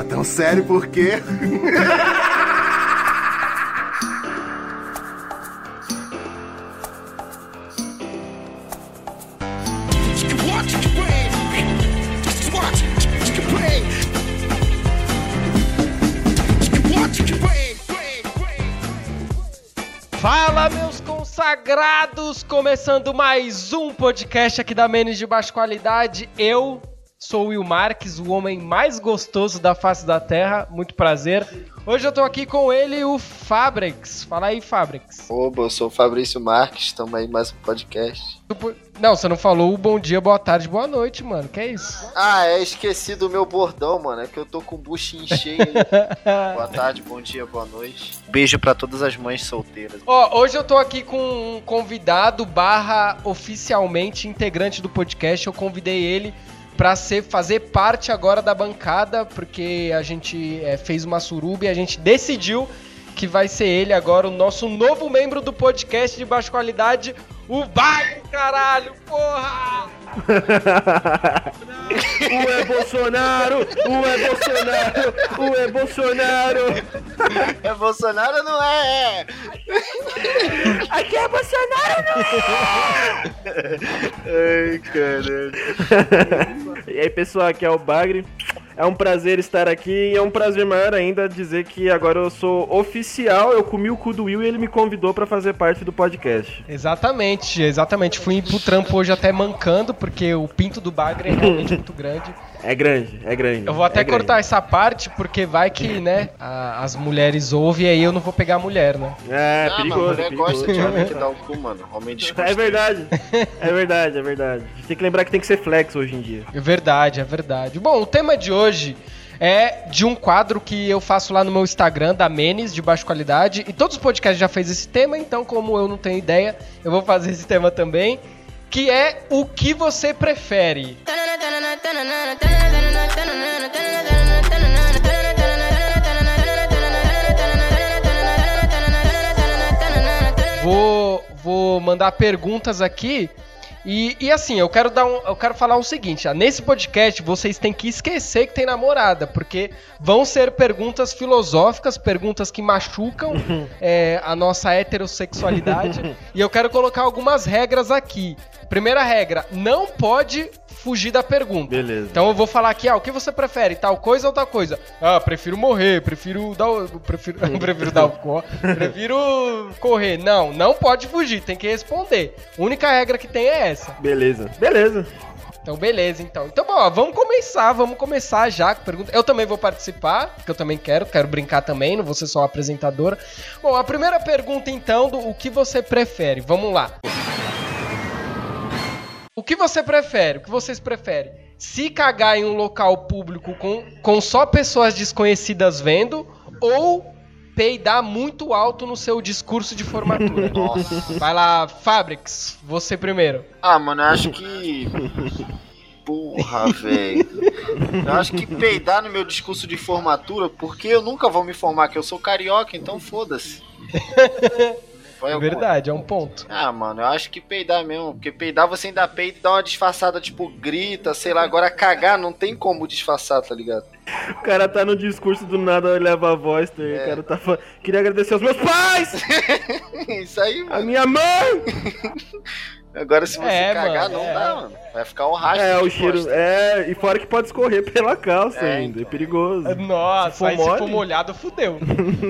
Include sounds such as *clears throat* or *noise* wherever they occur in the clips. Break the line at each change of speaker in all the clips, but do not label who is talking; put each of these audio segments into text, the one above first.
Tá tão sério por quê?
Fala, meus consagrados! Começando mais um podcast aqui da Menes de Baixa Qualidade. Eu sou o Will Marques, o homem mais gostoso da face da Terra. Muito prazer. Hoje eu tô aqui com ele, o Fabrix. Fala aí, Fabrix.
Oba, eu sou o Fabrício Marques, estamos aí mais um podcast.
Não, você não falou o bom dia, boa tarde, boa noite, mano. Que é isso?
Ah, é, esqueci do meu bordão, mano. É que eu tô com o buchinho cheio. *laughs* boa tarde, bom dia, boa noite. Beijo pra todas as mães solteiras.
Ó, hoje eu tô aqui com um convidado barra oficialmente integrante do podcast. Eu convidei ele para ser fazer parte agora da bancada, porque a gente é, fez uma suruba e a gente decidiu que vai ser ele agora o nosso novo membro do podcast de baixa qualidade, o Vai, caralho, porra!
Ué Bolsonaro! Ué Bolsonaro! Ué Bolsonaro!
É Bolsonaro ou não é?
Aqui é Bolsonaro,
Ai, caralho.
E aí, pessoal, aqui é o Bagre. É um prazer estar aqui e é um prazer maior ainda dizer que agora eu sou oficial. Eu comi o cu do Will e ele me convidou pra fazer parte do podcast.
Exatamente, exatamente. Fui pro trampo hoje até mancando, porque o pinto do Bagre é realmente muito grande.
É grande, é grande.
Eu vou até
é grande.
cortar essa parte, porque vai que, né, a- as mulheres ouvem e aí eu não vou pegar a mulher, né?
É,
ah,
perigoso.
mas mulher
perigoso.
gosta de homem que dá o cu, mano. Homem
É
desconstruído.
verdade, *laughs* é verdade, é verdade. A gente tem que lembrar que tem que ser flex hoje em dia.
É verdade, é verdade. Bom, o tema de hoje é de um quadro que eu faço lá no meu Instagram, da Menes, de baixa qualidade. E todos os podcasts já fez esse tema, então, como eu não tenho ideia, eu vou fazer esse tema também. Que é o que você prefere. Vou, vou mandar perguntas aqui. E, e assim, eu quero dar um, eu quero falar o seguinte, nesse podcast vocês têm que esquecer que tem namorada, porque vão ser perguntas filosóficas, perguntas que machucam *laughs* é, a nossa heterossexualidade. *laughs* e eu quero colocar algumas regras aqui. Primeira regra, não pode fugir da pergunta.
Beleza.
Então eu vou falar aqui, ah, o que você prefere, tal coisa ou tal coisa? Ah, prefiro morrer, prefiro dar o... Prefiro, *laughs* prefiro dar o... Prefiro correr. Não, não pode fugir, tem que responder. A única regra que tem é essa.
Beleza, beleza.
Então, beleza, então. Então, bom, ó, vamos começar, vamos começar já com pergunta. Eu também vou participar, porque eu também quero, quero brincar também, não vou ser só apresentadora. Bom, a primeira pergunta, então, do o que você prefere? Vamos lá. O que você prefere? O que vocês preferem? Se cagar em um local público com, com só pessoas desconhecidas vendo ou peidar muito alto no seu discurso de formatura? *laughs*
Nossa.
Vai lá, Fabrix, você primeiro.
Ah, mano, eu acho que. Porra, velho. Eu acho que peidar no meu discurso de formatura, porque eu nunca vou me formar, que eu sou carioca, então foda-se. *laughs* Foi
É verdade, é um ponto.
Ah, mano, eu acho que peidar mesmo. Porque peidar você ainda peida e dá uma disfarçada, tipo, grita, sei lá. Agora cagar não tem como disfarçar, tá ligado?
O cara tá no discurso do nada, leva a voz, tá?
É.
o cara tá falando. Queria agradecer aos meus pais! *laughs*
Isso aí,
A
mano.
minha mãe! *laughs*
Agora se você
É,
cagar,
mano,
não
é.
dá, mano. Vai ficar um rastro.
É, o cheiro. É, e fora que pode escorrer pela calça
É,
ainda. É
então.
perigoso.
Nossa,
Se for
aí se for
mole-
molhado, fudeu.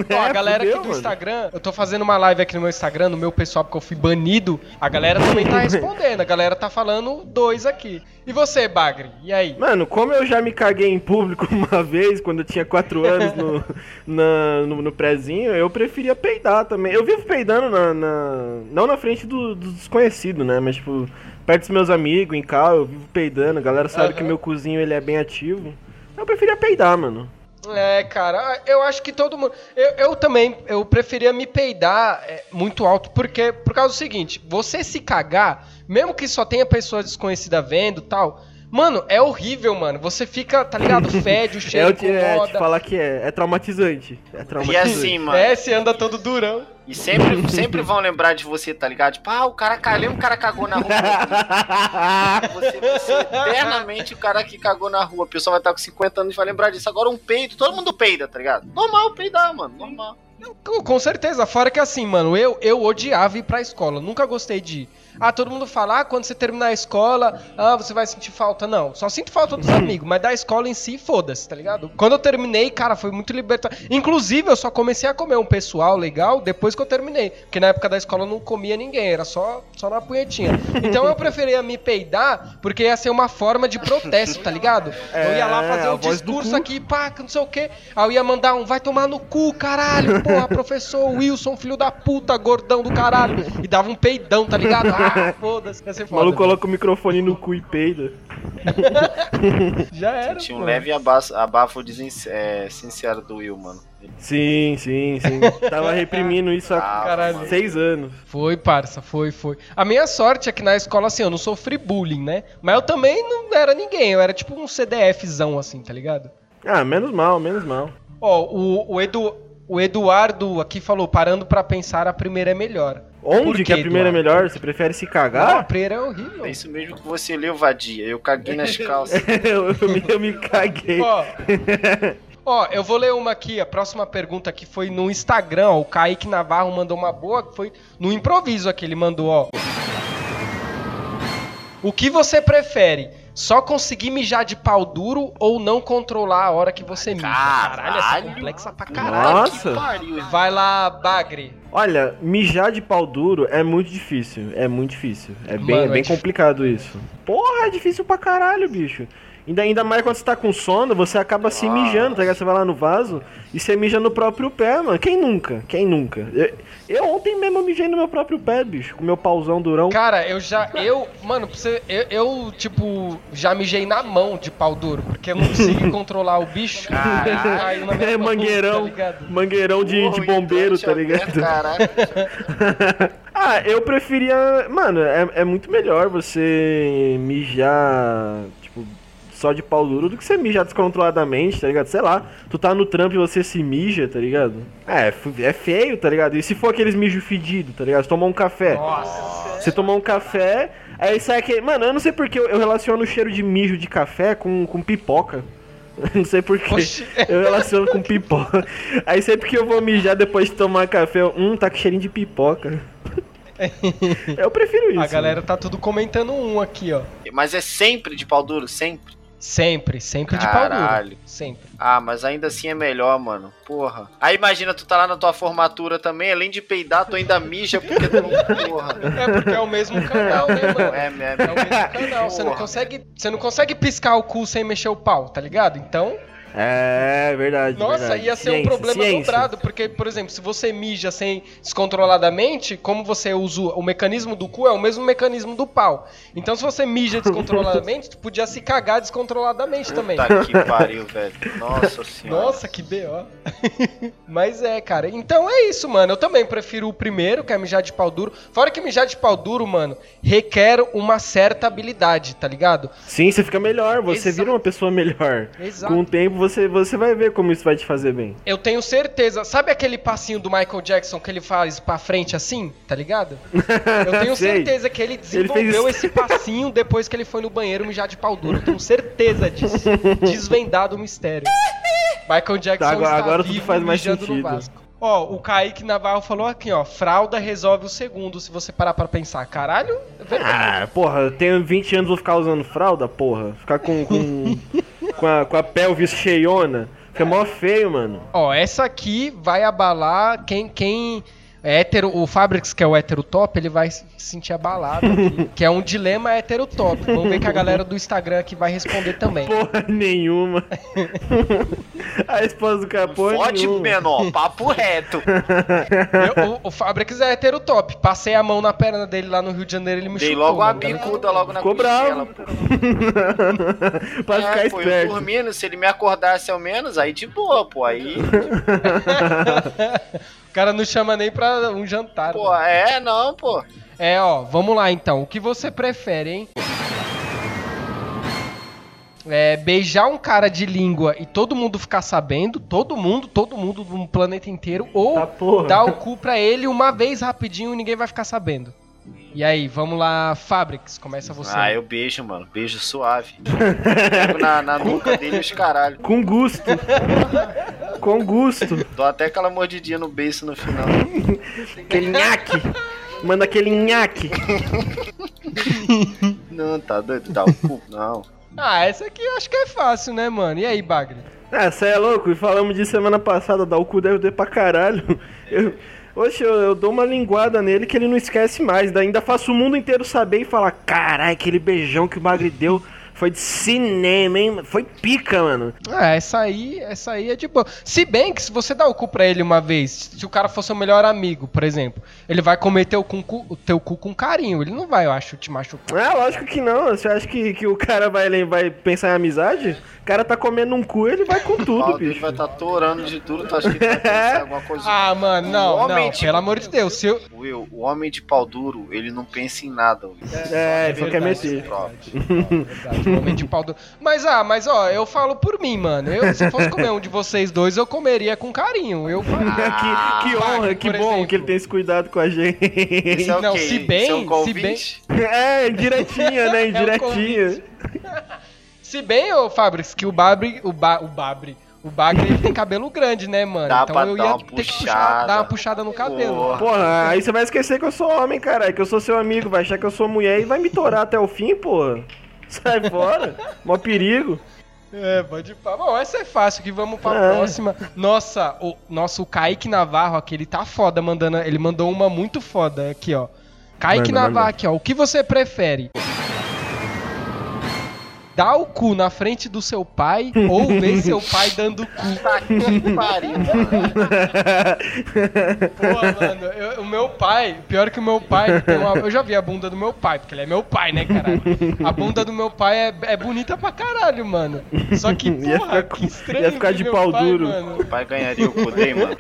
É, *laughs*
Ó, a galera
fudeu,
aqui do
mano.
Instagram, eu tô fazendo uma live aqui no meu Instagram, no meu pessoal, porque eu fui banido. A galera também tá *laughs* respondendo, a galera tá falando dois aqui. E você, Bagre? E aí?
Mano, como eu já me caguei em público *laughs* uma vez, quando eu tinha 4 anos no, *laughs* na- no, no prézinho, eu preferia peidar também. Eu vivo peidando na. na- não na frente do, do desconhecido, né? Mas, tipo, perto dos meus amigos, em cal, eu vivo peidando. A galera sabe
Aham.
que meu cozinho ele é bem ativo. Eu preferia peidar, mano.
É, cara, eu acho que todo mundo. Eu, eu também, eu preferia me peidar é, muito alto, porque, por causa do seguinte, você se cagar, mesmo que só tenha pessoas desconhecidas vendo tal, Mano, é horrível, mano. Você fica, tá ligado? *laughs* Fede, o
É,
cheiro
te, é, te falar que é. É traumatizante. É
E
traumatizante.
assim, mano.
É, você anda todo durão.
E sempre, sempre vão lembrar de você, tá ligado? Tipo, ah, o cara cagou, lembra o cara cagou na rua. *laughs* Você, você eternamente o cara que cagou na rua. A pessoa vai estar com 50 anos e vai lembrar disso. Agora um peido, todo mundo peida, tá ligado? Normal peidar, mano. Normal.
Com com certeza, fora que assim, mano, eu, eu odiava ir pra escola, nunca gostei de ir. Ah, todo mundo fala, ah, quando você terminar a escola, ah, você vai sentir falta. Não, só sinto falta dos *clears throat* amigos, mas da escola em si, foda-se, tá ligado? Quando eu terminei, cara, foi muito libertador. Inclusive, eu só comecei a comer um pessoal legal depois que eu terminei. Porque na época da escola eu não comia ninguém, era só, só na punhetinha. Então eu preferia me peidar, porque ia ser uma forma de protesto, tá ligado? eu ia lá
É,
fazer
do
discurso
cu.
aqui, pá, não sei o quê. Aí eu ia mandar um, vai tomar no cu, caralho, porra, professor Wilson, filho da puta, gordão do caralho. E dava um peidão, tá ligado? Ah, *laughs* foda-se, ia ser
O
foda.
maluco coloca o microfone no cu e peida. *laughs* *laughs*
Já era,
Tinha um leve abafo, abafo é, sincero do Will, mano.
Sim, sim, sim. Tava reprimindo isso há
Caralho.
seis anos.
Foi, parça, foi, foi. A minha sorte é que na escola, assim, eu não sofri bullying, né? Mas eu também não era ninguém, eu era tipo um CDFzão, assim, tá ligado?
Ah, menos mal, menos mal.
Ó, o, o, Edu, o Eduardo aqui falou, parando pra pensar, a primeira é melhor.
Onde que a
quê,
primeira é
Eduardo?
melhor? Você prefere se
Não, a
cagar?
primeira é horrível.
É isso mesmo que você leu, Vadia. Eu caguei nas *laughs* calças.
eu, eu me, eu me caguei.
Ó, *laughs* ó, eu vou ler uma aqui. A próxima pergunta que foi no Instagram. O Kaique Navarro mandou uma boa, que foi no improviso aqui. Ele mandou, ó. O que você prefere? Só conseguir mijar de pau duro ou não controlar a hora que você mija? Caralho, essa é complexa pra caralho.
Nossa.
Que pariu, irmão.
Vai lá, Bagre.
Olha, mijar de pau duro é muito difícil. É muito difícil. É bem,
Mano, é
bem
dif-
complicado isso. Porra, é difícil pra caralho, bicho. Ainda, ainda mais quando você tá com sono, você acaba se mijando, tá ligado? Você vai lá no vaso e você mija no próprio pé, mano. Quem nunca? Quem nunca? Eu, eu ontem mesmo mijei no meu próprio pé, bicho. Com meu pauzão durão.
Cara, eu já. Eu. Mano, você. Eu, eu, tipo, já mijei na mão de pau duro, porque eu não consegui *laughs* controlar o bicho. Na minha
É mangueirão,
tá
mangueirão de, de
Porra,
bombeiro,
então,
tá
tia,
ligado?
Caralho. *laughs*
ah, eu preferia. Mano, é, é muito melhor você mijar, só de pau duro do que você mijar descontroladamente, tá ligado? Sei lá, tu tá no trampo e você se mija, tá ligado? É, é feio, tá ligado? E se for aqueles mijo fedido, tá ligado? Você tomou um café.
Nossa.
Você tomou um café, aí sai aquele. Mano, eu não sei porque eu, relaciono o cheiro de mijo de café com, com pipoca. *laughs* Não sei porquê. Eu relaciono com pipoca. Aí sempre que eu vou mijar depois de tomar café, eu, hum, tá com cheirinho de pipoca. *laughs* eu prefiro isso.
A galera tá tudo comentando um aqui, ó.
Mas é sempre de pau duro? Sempre?
Sempre, sempre de pau
Caralho.
Sempre.
Ah, mas ainda assim é melhor, mano. Porra. Aí imagina, tu tá lá na tua formatura também, além de peidar, tu ainda mija porque tu não. Porra.
É porque é o mesmo canal, né, mano?
É,
É o
mesmo.
canal. Você não consegue, você não consegue piscar o cu sem mexer o pau, tá ligado? Então,
É, verdade.
nossa,
verdade.
ia ser um
Ciência,
problema
ciência.
dobrado, porque, por exemplo, se você mija sem descontroladamente, como você usa o mecanismo do cu é o mesmo mecanismo do pau. Então, se você mija *laughs* descontroladamente, tu podia se cagar descontroladamente também.
Puta que pariu, velho. Nossa *laughs* senhora.
Nossa, que B.O. *laughs* Mas é, cara. Então é isso, mano. Eu também prefiro o primeiro, que é mijar de pau duro. Fora que mijar de pau duro, mano, requer uma certa habilidade, tá ligado?
Sim, você fica melhor, você
Exato.
vira uma pessoa melhor.
Exato.
Com o tempo você, você vai ver como isso vai te fazer bem.
Eu tenho certeza. Sabe aquele passinho do Michael Jackson que ele faz pra frente assim, tá ligado? Eu tenho *laughs* certeza que ele desenvolveu
fez-
esse passinho depois que ele foi no banheiro mijar de pau duro. Eu tenho certeza disso. *laughs* Desvendado o mistério. Michael Jackson
Tá, agora-
está
agora tudo faz mais sentido.
Vasco. Ó, o Kaique Navarro falou aqui, ó. Fralda resolve o segundo, se você parar pra pensar. Caralho, é verdade.
Ah, porra, eu tenho 20 anos vou ficar usando fralda, porra. Ficar com. com, *laughs* com, a, com a pelvis cheiona. Fica mó feio, mano.
Ó, essa aqui vai abalar quem, quem hétero, o Fabrics, que é o hétero top, ele vai se sentir abalado aqui, *laughs* que é um dilema hétero top. Vamos ver que a galera do Instagram aqui vai responder também.
Porra nenhuma. *laughs* a resposta do cara, porra
Fode
nenhuma.
menor, papo *laughs* reto.
Eu- o, o Fabrics é hétero top. Passei a mão na perna dele lá no Rio de Janeiro, ele me
Dei
chutou.
logo a bicuda logo na
Ficou
costela,
bravo.
pô.
pra
É,
ficar
pô, eu dormindo, se ele me acordasse ao menos, aí de boa, pô. Aí,
O cara não chama nem pra um jantar.
pô,
né?
é, não, pô.
É, ó, vamos lá então. O que você prefere, hein? é, beijar um cara de língua e todo mundo ficar sabendo, todo mundo, todo mundo no planeta inteiro, ou
Tá
dar o cu pra ele uma vez rapidinho e ninguém vai ficar sabendo. E aí, vamos lá, Fabrics, começa você.
Ah, eu beijo, mano. Beijo suave. Pego na, na nuca dele os caralho.
Com gusto. *laughs* Com gusto.
Dou até aquela mordidinha no beiço no final. *laughs*
Aquele nhaque. Manda aquele nhaque. *laughs*
Não, tá doido? Dá o cu? Não.
Ah, essa aqui eu acho que é fácil, né, mano? E aí, Bagre?
Ah, cê é louco? E falamos de semana passada, dar o cu deve doer pra caralho. Eu, oxe, eu, eu dou uma linguada nele que ele não esquece mais. Daí ainda faço o mundo inteiro saber e falar: caralho, aquele beijão que o Bagre deu foi de cinema, hein? Foi pica, mano.
Ah, essa aí, essa aí é de boa. Se bem que se você dá o cu pra ele uma vez, se o cara for seu melhor amigo, por exemplo, ele vai comer teu cu, o teu cu com carinho. Ele não vai, eu acho, te machucar.
Ah, lógico que não. Você acha que, que o cara vai, lem- vai pensar em amizade? O cara tá comendo um cu, ele vai com
O *laughs*
tudo, bicho.
vai estar tá torando de tudo. Tu acha que ele vai *laughs* pensar em alguma coisa?
Ah, mano, não,
O homem
não,
de-
pelo amor de Deus. Se eu...
Will, o homem de pau duro, ele não pensa em nada, Will.
É, ele só quer
verdade.
meter.
Próprio. *laughs*
Verdade, homem de pau duro. Mas, ah, mas ó, eu falo por mim, mano. Eu, se fosse comer um de vocês dois, eu comeria com carinho. Eu
Ah,
que, que honra,
Wagner,
que bom
exemplo.
que ele tem esse cuidado com a gente.
Esse é
Não,
quê?
se bem-
é um
se
convite?
É, indiretinha, né? *laughs*
É um. Se bem, ô Fabris, que o Babre. O, ba, o Babre. O Bagre ele tem cabelo grande, né, mano?
Dá
então
pra
eu
dar
ia
uma
ter que puxar,
puxada.
dar uma puxada no cabelo.
Porra.
Porra, aí você vai esquecer que eu sou homem, caralho. Que eu sou seu amigo, vai achar que eu sou mulher e vai me torar até o fim, porra. *laughs* Sai fora. Mó perigo.
É, pode falar. Bom, essa é fácil, que vamos pra
É.
próxima. Nossa, o nosso Kaique Navarro aqui, ele tá foda mandando. Ele mandou uma muito foda aqui, ó. Kaique
Manda,
Navarro
manda.
aqui, ó. O que você prefere? Dar o cu na frente do seu pai ou ver seu pai dando cu? *laughs*
Tá que pariu, mano.
Eu- o meu pai, pior que o meu pai, tem uma- eu já vi a bunda do meu pai, porque ele é meu pai, né, caralho? A bunda do meu pai é, é bonita pra caralho, mano. Só que,
Ia
porra,
ficar
que estranho.
ia ficar
que
de
meu
pau
pai,
duro.
mano.
O pai ganharia o cu dele, mano.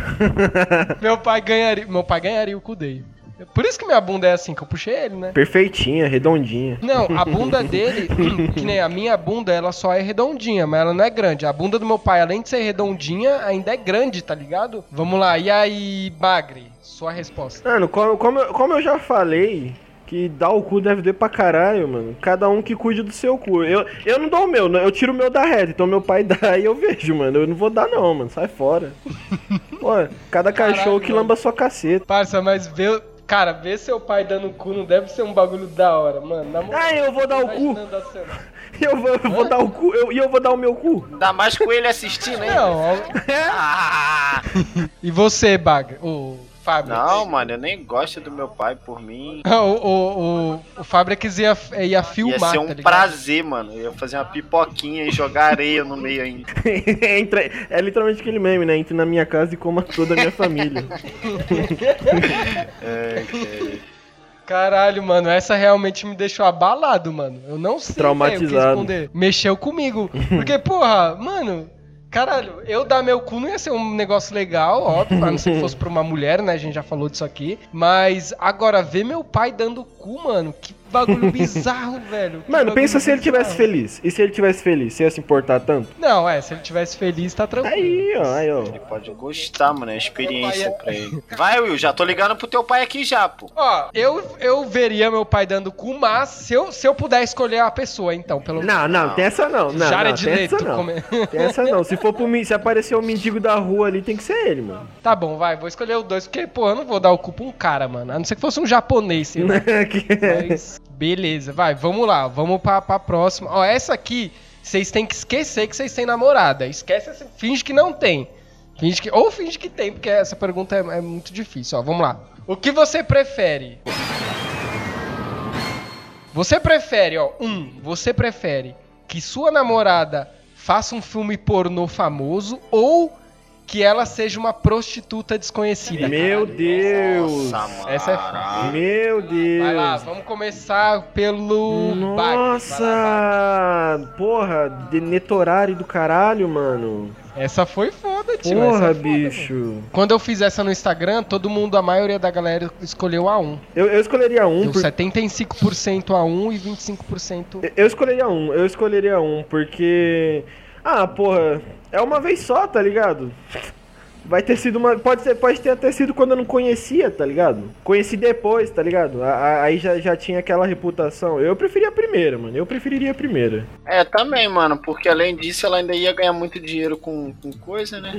Meu pai ganharia, meu pai ganharia o cu dele. Por isso que minha bunda é assim, que eu puxei ele, né?
Perfeitinha, redondinha.
Não, a *laughs* bunda dele, *clears throat* que nem a minha bunda, ela só é redondinha, mas ela não é grande. A bunda do meu pai, além de ser redondinha, ainda é grande, tá ligado? Vamos lá, e aí, Bagre, sua resposta.
Mano, como, como, eu- como eu já falei, que dar o cu deve doer pra caralho, mano. Cada um que cuide do seu cu. Eu, eu não dou o meu, eu tiro o meu da reta. Então meu pai *laughs* dá e eu vejo, mano. Eu não vou dar não, mano. Sai fora. *laughs* Pô, cada
Caralho,
cachorro que
mano.
lamba sua caceta.
Parça, mas ver. Cara, ver seu pai dando cu não deve ser um bagulho da hora, mano. Na moral,
Ah, eu vou dar o cu.
a cena. *laughs*
Eu vou, eu vou dar o cu. eu- E eu, vou dar o meu cu.
Ainda mais com ele assistindo, hein?
Não, ó, *laughs*
Ah!
e você, Bagre? O Fábio?
Não, mano, eu nem gosto do meu pai por mim. *laughs*
O, o, o, o Fabrics ia, ia
Ia
filmar,
ser um
tá
prazer, mano. Eu ia fazer uma pipoquinha e jogar areia no meio ainda. *laughs*
Entra- é literalmente aquele meme, né? Entre na minha casa e coma toda a minha família. *laughs*
É, é.
Caralho, mano, essa realmente me deixou abalado, mano. Eu não sei
Traumatizado.
velho, o que responder. Mexeu comigo. Porque, porra, mano, caralho, eu dar meu cu não ia ser um negócio legal, óbvio, a não ser que *laughs* fosse pra uma mulher, né? A gente já falou disso aqui. Mas agora, ver meu pai dando cu, mano, que bagulho bizarro, *laughs* velho. Que
Mano, pensa se ele tivesse feliz. E se ele tivesse feliz? Você ia se importar tanto?
Não, é, se ele tivesse feliz, tá tranquilo.
Aí, ó, aí, ó.
Ele pode gostar, mano. É experiência pra ele. Vai, Will, já tô ligando pro teu pai aqui já, pô.
Ó, eu, eu veria meu pai dando cu, mas se eu, se eu puder escolher a pessoa, então, pelo
Não, não, tem essa não. Não,
Jared
não, tem essa não.
come- *laughs*
Tem essa não. Se for pro mim, se aparecer o mendigo da rua ali, tem que ser ele, mano.
Tá bom, vai, vou escolher o dois, porque, pô, eu não vou dar o cu pra um cara, mano. A não ser que fosse um japonês, sei lá. *laughs*
Que-
Mas, beleza, vai, vamos lá, vamos pra, pra próxima. Ó, essa aqui, vocês têm que esquecer que vocês têm namorada. Esquece, finge que não tem. Finge que, ou finge que tem, porque essa pergunta é, é muito difícil, ó, vamos lá. O que você prefere? Você prefere, ó, um, você prefere que sua namorada faça um filme pornô famoso ou que ela seja uma prostituta desconhecida?
Meu Deus.
Nossa.
Essa é foda.
Meu Deus.
Vai lá, vamos começar pelo. Vai lá,
Nossa! Porra, denetorário do caralho, mano.
Essa foi foda tio.
Porra,
essa é foda,
bicho.
mano. Quando eu fiz essa no Instagram, todo mundo, a maioria da galera escolheu A1.
Eu, eu escolheria um.
Deu
por-
75% A1 e 25%.
Eu escolheria um, eu escolheria um, porque. Ah, porra, é uma vez só, tá ligado? Vai ter sido uma. Pode, ser, pode ter até sido quando eu não conhecia, tá ligado? Conheci depois, tá ligado? A- a- Aí já, já tinha aquela reputação. Eu preferia a primeira, mano. Eu preferiria a primeira.
É, também, mano, porque além disso ela ainda ia ganhar muito dinheiro com, com coisa, né?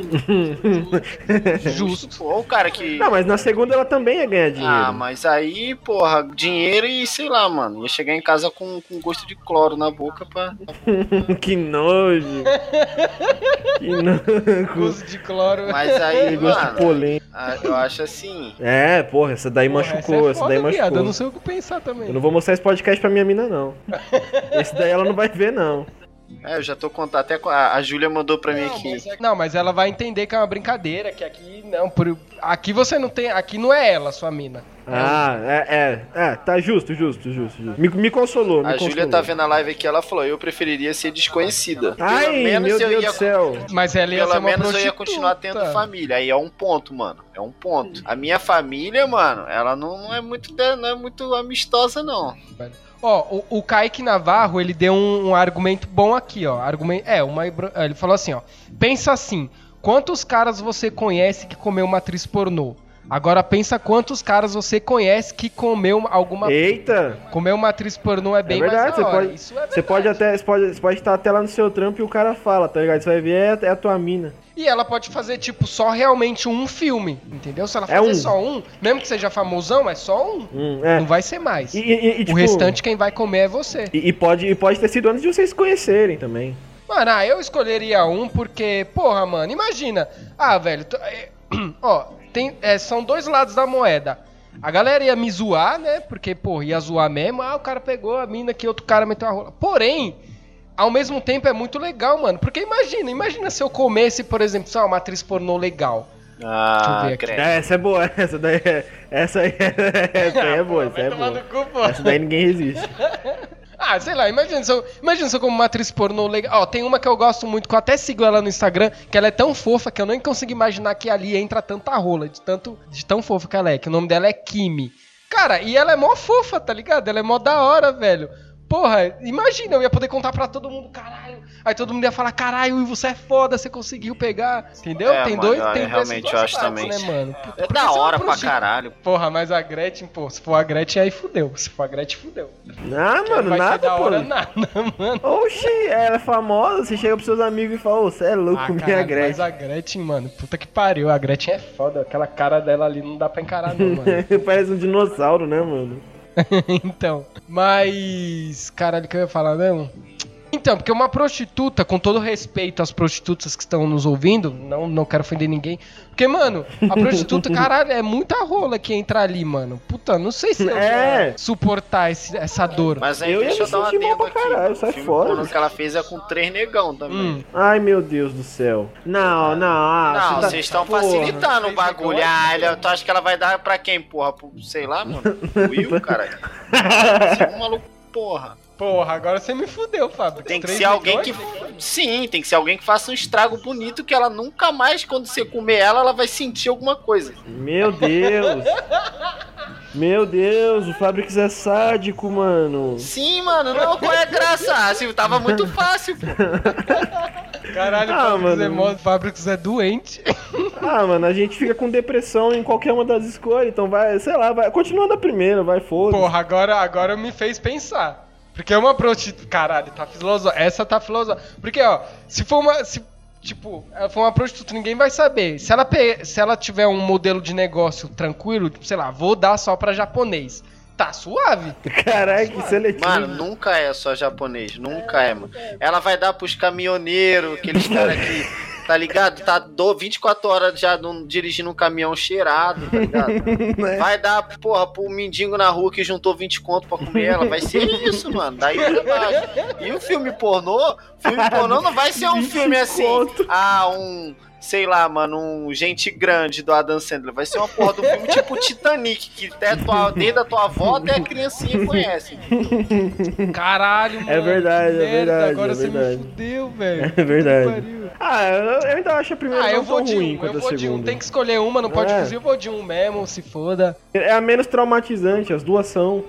*laughs*
Justo.
Pô, o cara que.
Não, mas na segunda ela também ia ganhar dinheiro.
Ah, mas aí, porra, dinheiro e sei lá, mano. Ia chegar em casa com, com gosto de cloro na boca pra. *laughs*
que nojo. *laughs* que nojo.
Gosto de cloro.
Mas aí, mano,
polêmico.
ah, eu acho assim.
É, porra, essa daí
Porra,
machucou,
é
essa,
foda,
daí
viado,
machucou.
Eu não sei o que pensar também.
Eu não vou mostrar esse podcast pra minha mina, não. *laughs* Esse daí ela não vai ver, não.
É, eu já tô contando. Até com a, a Júlia mandou pra mim
Não,
aqui.
mas é- Não, mas ela vai entender que é uma brincadeira, que aqui não, por... aqui você não tem, aqui não é ela, sua mina.
Ah, é, é, é, tá justo, justo, justo, justo. Me, me consolou, me
A
consolou.
Júlia tá vendo a live aqui, ela falou, eu preferiria ser desconhecida.
Ai, meu Deus do céu.
Mas ela ia ser
Pelo
uma
menos eu ia continuar tendo família. Aí é um ponto, mano. É um ponto. A minha família, mano, ela não, não é muito não é muito amistosa, não.
Ó, o, o Kaique Navarro, ele deu um, um argumento bom aqui, ó. Argumento, é, uma, ele falou assim, ó. Pensa assim, quantos caras você conhece que comeu uma atriz pornô? Agora pensa quantos caras você conhece que comeu alguma...
Eita!
Comer uma atriz pornô é bem
é verdade,
mais
você pode,
Isso é
você pode
verdade.
até, você pode, você pode estar até lá no seu trampo e o cara fala, tá ligado? Você vai ver, é, é a tua mina.
E ela pode fazer, tipo, só realmente um filme, entendeu? Se ela
É
fazer
um.
só um, mesmo que seja famosão, é só um.
Hum, é.
Não vai ser mais.
E, e- e,
o
tipo,
restante quem vai comer é você.
E, pode, e pode ter sido antes de vocês se conhecerem também.
Mano, ah, eu escolheria um porque, porra, mano, imagina. Ah, velho, é, *clears throat* ó, tem, é, são dois lados da moeda. A galera ia me zoar, né? Porque, porra, ia zoar mesmo. Ah, o cara pegou a mina que outro cara meteu a rola. Porém, ao mesmo tempo é muito legal, mano. Porque imagina, imagina se eu comesse, por exemplo, sei lá, uma atriz pornô legal.
Ah.
É, essa é boa, *laughs* essa daí é. Essa aí é, essa aí é boa, essa é boa.
cu, pô.
Essa daí ninguém resiste. *laughs*
Ah, sei lá, imagina se eu, imagina se eu como uma atriz pornô legal. Ó, tem uma que eu gosto muito, que eu até sigo ela no Instagram, que ela é tão fofa que eu nem consigo imaginar que ali entra tanta rola, de tanto de tão fofa que ela é, que o nome dela é Kimi. Cara, e ela é mó fofa, tá ligado? Ela é mó da hora, velho. Porra, imagina, eu ia poder contar pra todo mundo, caralho. Aí todo mundo ia falar, caralho, você é foda, você conseguiu pegar. Entendeu?
É,
tem
mano,
dois,
eu-
tem
eu
dois
realmente
duas
acho também.
né, mano?
É
porque
da
você
hora pra caralho.
Porra, mas a Gretchen, pô, se for a Gretchen, aí fudeu. Se for a Gretchen, fudeu.
Ah, mano,
não vai ser
nada,
da
pô.
hora *laughs* nada, mano.
Oxi, ela é famosa, você chega pros seus amigos e fala, ô, você é louco,
Ah,
minha
caralho,
Gretchen.
Mas a Gretchen, mano, puta que pariu. A Gretchen é foda. Aquela cara dela ali não dá pra encarar, não, mano. *laughs*
Parece um dinossauro, né, mano? *laughs*
então. Mas. Caralho, que eu ia falar mesmo? Então, porque uma prostituta, com todo respeito às prostitutas que estão nos ouvindo, não, não quero ofender ninguém. Porque, mano, a prostituta, *laughs* caralho, é muita rola que entra ali, mano. Puta, não sei se eu
É.
suportar esse- essa dor.
Mas aí
Eu
deixa eu dar uma adendo
pra
aqui.
caralho, sai
o
fora.
pornô que ela fez é com três negão também.
Hum.
Ai, meu Deus do céu. Não, não, ah,
Não,
você tá-
vocês estão
porra.
facilitando o bagulho.
negócios,
Ah, ela- tu acha que ela vai dar pra quem, porra? Pro, sei lá, mano. *laughs* Pro Will, caralho. Você é um maluco, porra.
Porra, agora você me fudeu, Fábio.
Tem que ser alguém que. Sim, tem que ser alguém que faça um estrago bonito que ela nunca mais, quando você comer ela, ela vai sentir alguma coisa.
Meu Deus. Meu Deus, o Fabrics é sádico, mano.
Sim, mano, não, qual é a graça? Assim, tava muito *laughs* fácil, pô.
Caralho,
Ah,
o Fábio
mano.
é, mó- Fábricos é doente.
Ah, mano, a gente fica com depressão em qualquer uma das escolhas, então vai, sei lá, vai. Continua na primeira, vai, foda.
Porra, agora, agora me fez pensar. Porque é uma prostituta. Caralho, tá filosófica. Essa tá filosófica. Porque, ó, se for uma. Se, tipo, ela for uma prostituta, ninguém vai saber. Se ela, pe- se ela tiver um modelo de negócio tranquilo, tipo, sei lá, vou dar só pra japonês. Tá suave.
Caralho, que seletivo.
Mano, nunca é só japonês, nunca é, mano. Ela vai dar pros caminhoneiros, aqueles *laughs* caras que, tá ligado? Tá do, 24 horas já num- dirigindo um caminhão cheirado, tá ligado? *laughs*
Né?
Vai dar, porra, pro mendigo na rua que juntou 20 conto pra comer ela. Vai ser isso, mano. Daí pra baixo. E o filme pornô, filme pornô não vai ser um
20
filme assim. Ah, um. Sei lá, mano, um Gente Grande do Adam Sandler. Vai ser uma porra do filme tipo Titanic, que até tua, desde a tua avó até a criancinha conhece.
Caralho, mano.
É verdade, é verdade,
Agora
é
você
verdade.
me fudeu, velho. *laughs*
É verdade. Ah, eu, eu ainda acho a primeira
Ah, eu vou de
ruim
um, eu vou de um. Tem que escolher uma, não pode
É.
fugir, eu vou de um mesmo, se foda.
É a menos traumatizante, as duas são.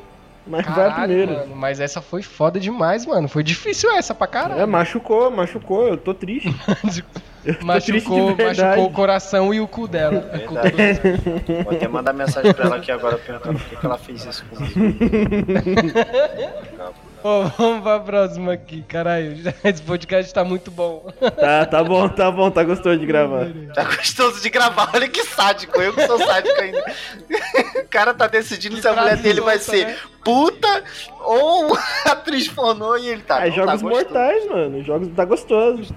Mas vai a
Caralho,
primeira.
mano, mas essa foi foda demais, mano. Foi difícil essa pra
É,
caralho.
machucou, machucou, eu tô triste. *laughs*
Machucou, machucou o coração e o cu dela. O cu do-
Vou até mandar mensagem pra ela aqui agora perguntando por que, que ela fez isso comigo. *laughs*
Ô, vamos pra próxima aqui, caralho. *laughs* Esse podcast tá muito bom.
Tá, tá bom, tá bom, tá gostoso de gravar.
Tá gostoso de gravar, olha que sádico, eu que sou sádico ainda. O cara tá decidindo se a mulher dele vai ser
né?
puta ou *laughs* atriz pornô e ele tá.
É,
não,
jogos
tá
mortais, mano. Jogos tá gostoso.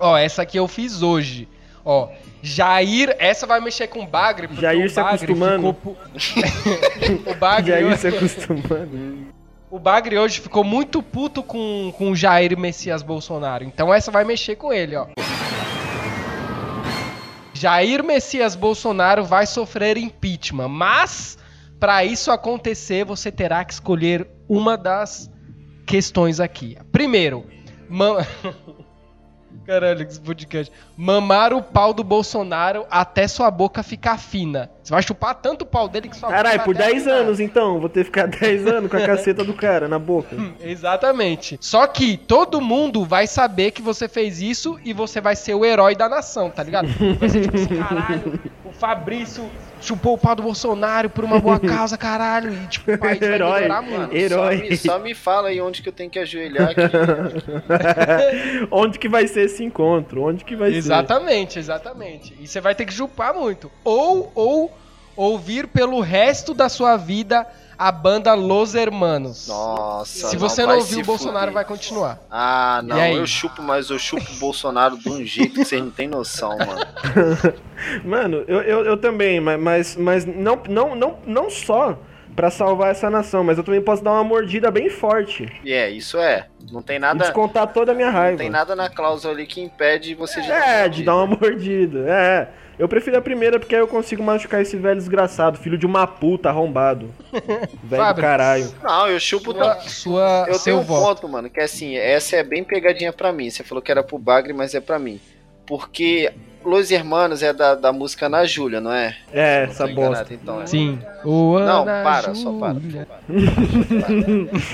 Ó, essa aqui eu fiz hoje. Ó, Jair, essa vai mexer com o Bagre. porque
Jair
o
se
Bagre
acostumando.
ficou *laughs* o Bagre hoje-
se acostumando.
O Bagre hoje ficou muito puto com, com o Jair Messias Bolsonaro. Então essa vai mexer com ele, ó. Jair Messias Bolsonaro vai sofrer impeachment, mas para isso acontecer, você terá que escolher uma das questões aqui. Primeiro, mam... *laughs* Caralho, esse podcast. Mamar o pau do Bolsonaro até sua boca ficar fina. Você vai chupar tanto o pau dele que sua
Caralho, por
vai até
10
afinar.
anos então. Vou ter que ficar *laughs* 10 anos com a caceta do cara na boca.
Exatamente. Só que todo mundo vai saber que você fez isso e você vai ser o herói da nação, tá ligado? Vai ser tipo assim, *laughs* caralho, o Fabrício chupou o pau do Bolsonaro por uma boa causa, caralho. E tipo, o país *laughs* vai
Herói.
melhorar.
Mano,
Herói.
Só me, só me fala aí onde que eu tenho que ajoelhar aqui. *laughs*
Onde que vai ser esse encontro? Onde que vai
Exatamente, exatamente. E você vai ter que chupar muito. Ou, ou ouvir pelo resto da sua vida a banda Los Hermanos.
Nossa.
Se você não ouvir,
se
o Bolsonaro
fuder.
vai continuar.
Ah,
E
não,
aí?
eu chupo, mas eu chupo o Bolsonaro de um jeito que vocês não têm noção, mano. *laughs*
Mano, eu, eu, eu também, mas, mas, mas não, não, não, não só pra salvar essa nação, mas eu também posso dar uma mordida bem forte.
E é, isso é. Não tem
E
nada.
descontar toda a minha
Não
raiva.
tem nada na cláusula ali que impede você de.
É, de dar uma mordida. É. Eu prefiro a primeira porque aí eu consigo machucar esse velho desgraçado, filho de uma puta arrombado. *laughs* velho do
Fábio.
caralho.
Não, eu chupo.
Sua, sua,
Eu
seu
tenho um
voto.
ponto, mano, que é assim, essa é bem pegadinha pra mim. Você falou que era pro Bagre, mas é pra mim. Porque Los Hermanos é da, da música Ana Júlia, não é?
É,
Não
essa
enganado,
bosta.
Então, é.
Sim. O
Não,
Ana
para, só para.
Júlia.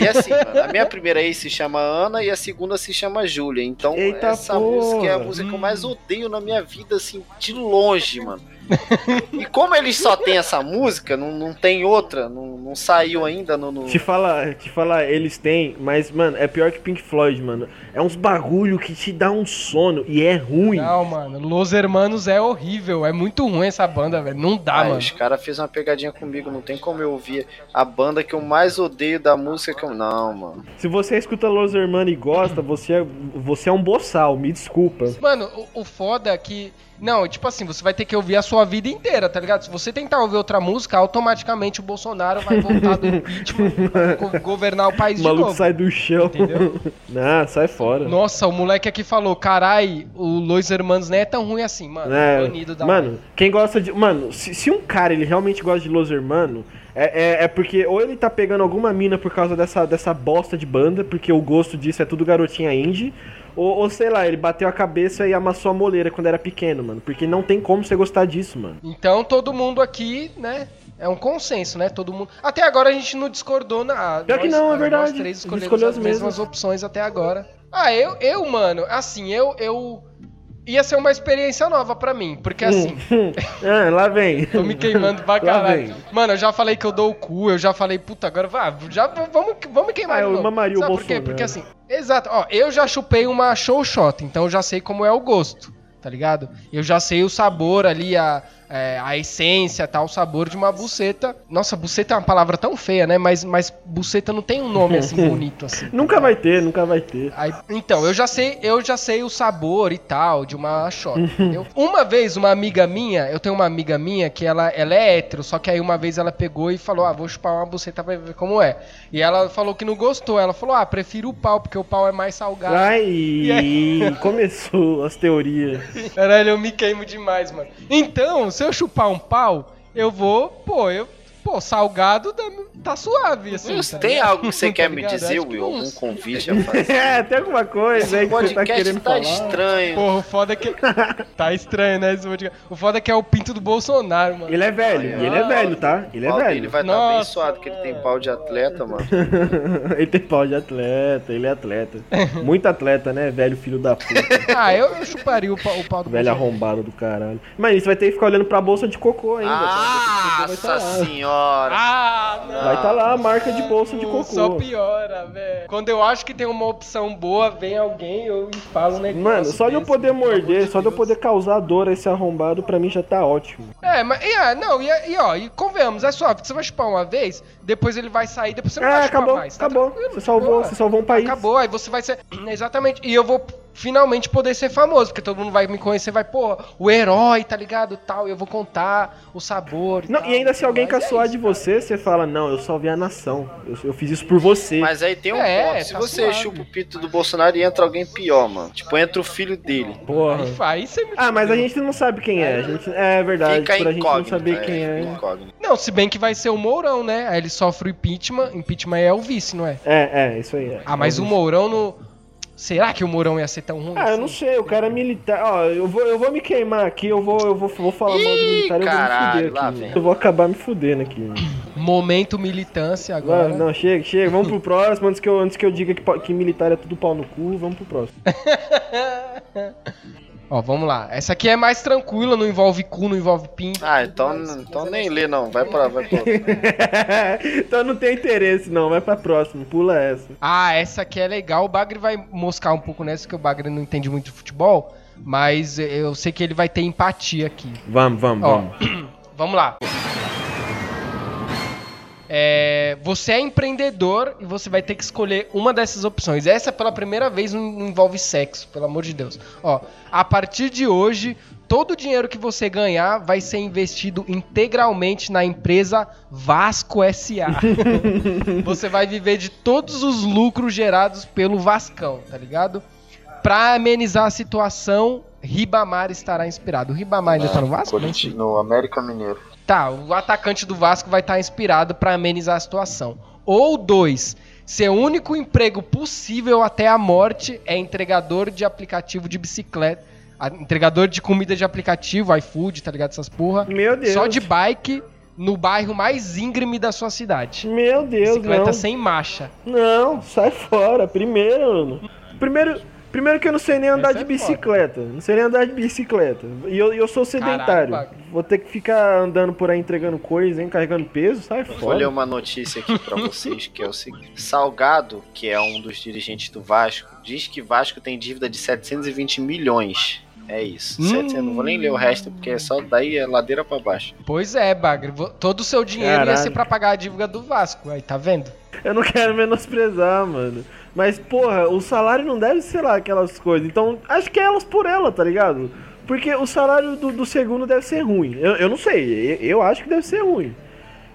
E assim, mano, a minha primeira aí se chama Ana e a segunda se chama Júlia. Então,
Eita
essa
porra.
música é a música que eu mais odeio na minha vida, assim, de longe, mano. *laughs* E como eles só tem essa música, não, não tem outra, não, não saiu ainda no. no-
Te falar, te falar, eles têm, mas, mano, é pior que Pink Floyd, mano. É uns bagulho que te dá um sono e é ruim.
Não, mano. Los Hermanos é horrível. É muito ruim essa banda, velho. Não dá,
Ai,
mano.
os caras fez uma pegadinha comigo, não tem como eu ouvir a banda que eu mais odeio da música que eu. Não, mano.
Se você escuta Los Hermanos e gosta, você é, você é um boçal, me desculpa.
Mano, o, o foda é que. Não, tipo assim, você vai ter que ouvir a sua vida inteira, tá ligado? Se você tentar ouvir outra música, automaticamente o Bolsonaro vai voltar do impeachment go- governar o país
O
de
maluco
novo.
sai do chão.
Entendeu? *laughs*
Não, sai fora.
Nossa, o moleque aqui falou, carai, o Los Hermanos nem é tão ruim assim, mano.
É,
Banido da
mano, quem gosta de. Mano, se, se um cara ele realmente gosta de Los Hermanos, é, é, é porque ou ele tá pegando alguma mina por causa dessa, dessa bosta de banda, porque o gosto disso é tudo garotinha indie, ou, ou sei lá, ele bateu a cabeça e amassou a moleira quando era pequeno, mano. Porque não tem como você gostar disso, mano.
Então todo mundo aqui, né? É um consenso, né? Todo mundo. Até agora a gente não discordou na.
Pior que não, é
Nós
verdade.
três escolhemos as
as
mesmas
mesmas.
opções até agora. Ah, eu, eu, mano, assim, eu, eu ia ser uma experiência nova pra mim, porque assim, *laughs*
ah, lá vem. *laughs*
tô me queimando pra
Lá
caralho.
vem.
Mano, eu já falei que eu dou o cu, eu já falei, puta, agora vai, já vamos, vamos queimar
Ah, eu mamaria o
Sabe por quê?
Bolsonaro.
Porque assim, exato, ó, eu já chupei uma show shot, então eu já sei como é o gosto, tá ligado? Eu já sei o sabor ali, a, é, a essência, tal, o sabor de uma buceta. Nossa, buceta é uma palavra tão feia, né? Mas, mas buceta não tem um nome assim *laughs* bonito assim.
Nunca vai ter, nunca vai ter.
Aí, então, eu já sei, eu já sei o sabor e tal de uma shot. entendeu? *laughs* uma vez, uma amiga minha, eu tenho uma amiga minha que ela, ela é hétero, só que aí uma vez ela pegou e falou: Ah, vou chupar uma buceta pra ver como é. E ela falou que não gostou. Ela falou: Ah, prefiro o pau, porque o pau é mais salgado.
Ai, *laughs* começou as teorias.
Caralho, eu me queimo demais, mano. Então, se eu chupar um pau, eu vou, pô, eu. Pô, salgado tá, tá suave, assim.
Mas
tá
tem
ligado?
algo que você
Tá
quer me
ligado?
dizer,
Acho que
Will? Algum
uns-
convite *laughs* a fazer?
É, tem alguma coisa aí que você tá querendo
tá
falar.
estranho.
Porra, o foda é que. tá estranho, né? Esse podcast. O foda é que é o pinto do Bolsonaro, mano.
Ele é velho, e ele é velho, tá? Ele é velho.
vai estar bem
Nossa,
suado, porque ele tem pau de atleta, mano. *laughs*
ele tem pau de atleta, ele é atleta. Muito atleta, né? Velho filho da puta. *laughs*
Ah, eu, eu chuparia o pau, o pau do
velho arrombado do caralho. Mas isso vai ter que ficar olhando pra bolsa de cocô ainda. tá? Tá
Nossa
lá.
Senhora!
Ah, não.
Vai tá lá a marca de bolsa de cocô.
Só piora, velho. Quando eu acho que tem uma opção boa, vem alguém eu falo um negócio.
Mano, só de eu poder morder, só de eu poder causar dor a esse arrombado, pra mim já tá ótimo.
É, mas e, ah, não, e, e ó, e convenhamos, é suave, que você vai chupar uma vez, depois ele vai sair, depois você não
É,
vai chupar
acabou,
mais. tá
acabou.
tranquilo,
Você salvou,
boa.
você salvou um país.
Acabou, aí você vai ser. *clears throat* Exatamente. E eu vou finalmente poder ser famoso, porque todo mundo vai me conhecer, vai, pô, o herói, tá ligado? Tal, e eu vou contar o sabor.
Não,
tal,
e ainda se alguém
é
caçoar
isso,
de você, você fala, não, eu salvei a nação. Eu, eu fiz isso por você.
Mas aí tem um
É,
ponto. Se
tá
você
suave.
chupa o pito do Bolsonaro e entra alguém pior, mano. Tipo, entra o filho dele.
Porra.
Aí, aí você me
Ah, mas a gente não sabe quem é. A gente, é verdade,
Fica
por a gente não
incógnito.
saber
é,
quem é.
incógnito.
Não, se bem que vai ser o Mourão, né? Aí ele sofre o impeachment. Impeachment é o vice, não é?
É, é, isso aí. É.
Ah, mas o Mourão no. Será que o Mourão ia ser tão ruim?
Ah, eu
assim?
não sei, o cara é militar. Ó, eu vou, eu vou me queimar aqui, eu vou, eu vou, vou falar mal de
Ih,
militar e eu vou me fuder aqui. Eu vou acabar me fudendo aqui.
Momento militância agora.
Não, não, chega, chega, vamos pro próximo. Antes que eu, antes que eu diga que, que militar é tudo pau no cu, vamos pro próximo. *laughs*
Ó, vamos lá. Essa aqui é mais tranquila, não envolve cu, não envolve pinto.
Ah, então, então nem lê, não. Vai pra. Vai pra... *laughs*
então não tem interesse, não. Vai pra próxima, pula essa.
Ah, essa aqui é legal. O Bagre vai moscar um pouco nessa, que o Bagre não entende muito de futebol. Mas eu sei que ele vai ter empatia aqui.
Vamos, vamos,
Ó,
vamos. *clears throat*
Vamos lá. É, você é empreendedor e você vai ter que escolher uma dessas opções. Essa pela primeira vez não envolve sexo, pelo amor de Deus. Ó, a partir de hoje, todo o dinheiro que você ganhar vai ser investido integralmente na empresa Vasco SA. *laughs* você vai viver de todos os lucros gerados pelo Vascão, tá ligado? Pra amenizar a situação, Ribamar estará inspirado. O Ribamar ainda tá no Vasco?
No América Mineiro.
Tá, o atacante do Vasco vai estar inspirado pra amenizar a situação. Ou dois, seu único emprego possível até a morte é entregador de aplicativo de bicicleta. Entregador de comida de aplicativo, iFood, tá ligado? Essas porra.
Meu Deus.
Só de bike no bairro mais íngreme da sua cidade.
Meu Deus,
Bicicleta
não.
sem marcha.
Não, sai fora. Primeiro, mano. Primeiro, primeiro que eu não sei nem andar
Essa
de
é
bicicleta. Não sei nem andar de bicicleta. E eu, eu sou sedentário.
Caralho,
Vou ter que ficar andando por aí entregando coisa, hein, carregando peso, sai
Vou ler
fora.
uma notícia aqui pra vocês, que é o seguinte. Salgado, que é um dos dirigentes do Vasco, diz que Vasco tem dívida de 720 milhões. É isso.
Hum.
700, não vou nem ler o resto, porque é só daí é ladeira pra baixo.
Pois é, Bagre. Todo o seu dinheiro ia ser pra pagar a dívida do Vasco. Aí, tá vendo?
Eu não quero menosprezar, mano. Mas, porra, o salário não deve ser lá aquelas coisas. Então, acho que é elas por ela, tá ligado? Porque o salário do, do segundo deve ser ruim. Eu, eu não sei, eu, eu acho que deve ser ruim.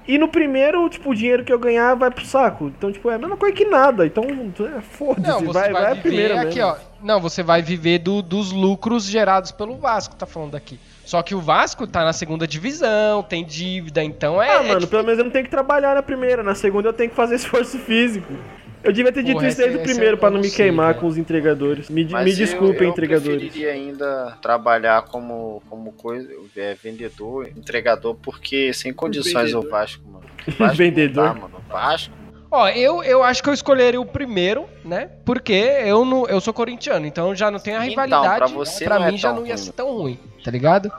E no primeiro, tipo, o dinheiro que eu ganhar vai pro saco. Então, tipo, é a mesma coisa que nada. Então, é, foda-se,
Não, você
vai,
vai,
vai, a primeira
aqui,
mesmo.
ó. Não, você vai viver do- dos lucros gerados pelo Vasco, tá falando aqui. Só que o Vasco tá na segunda divisão, tem dívida, então é.
Ah,
é
mano,
difícil.
pelo menos eu não tenho que trabalhar na primeira. Na segunda eu tenho que fazer *laughs* esforço físico. Eu devia ter dito
Porra,
isso desde o
esse
primeiro
eu
pra
não
me queimar
cara.
com os entregadores. Me,
Mas
me
eu-
desculpem,
eu,
entregadores.
preferiria ainda trabalhar como, como coisa, é, vendedor, entregador, porque sem condições o Vasco, mano. O Vasco
Vendedor.
Dá, mano. O Vasco.
Ó, eu, eu acho que eu escolheria o primeiro, né? Porque eu, não, eu sou corintiano, então já não tem a
Então,
rivalidade.
pra você
pra
não é
mim já não ia ser tão ruim, tá ligado?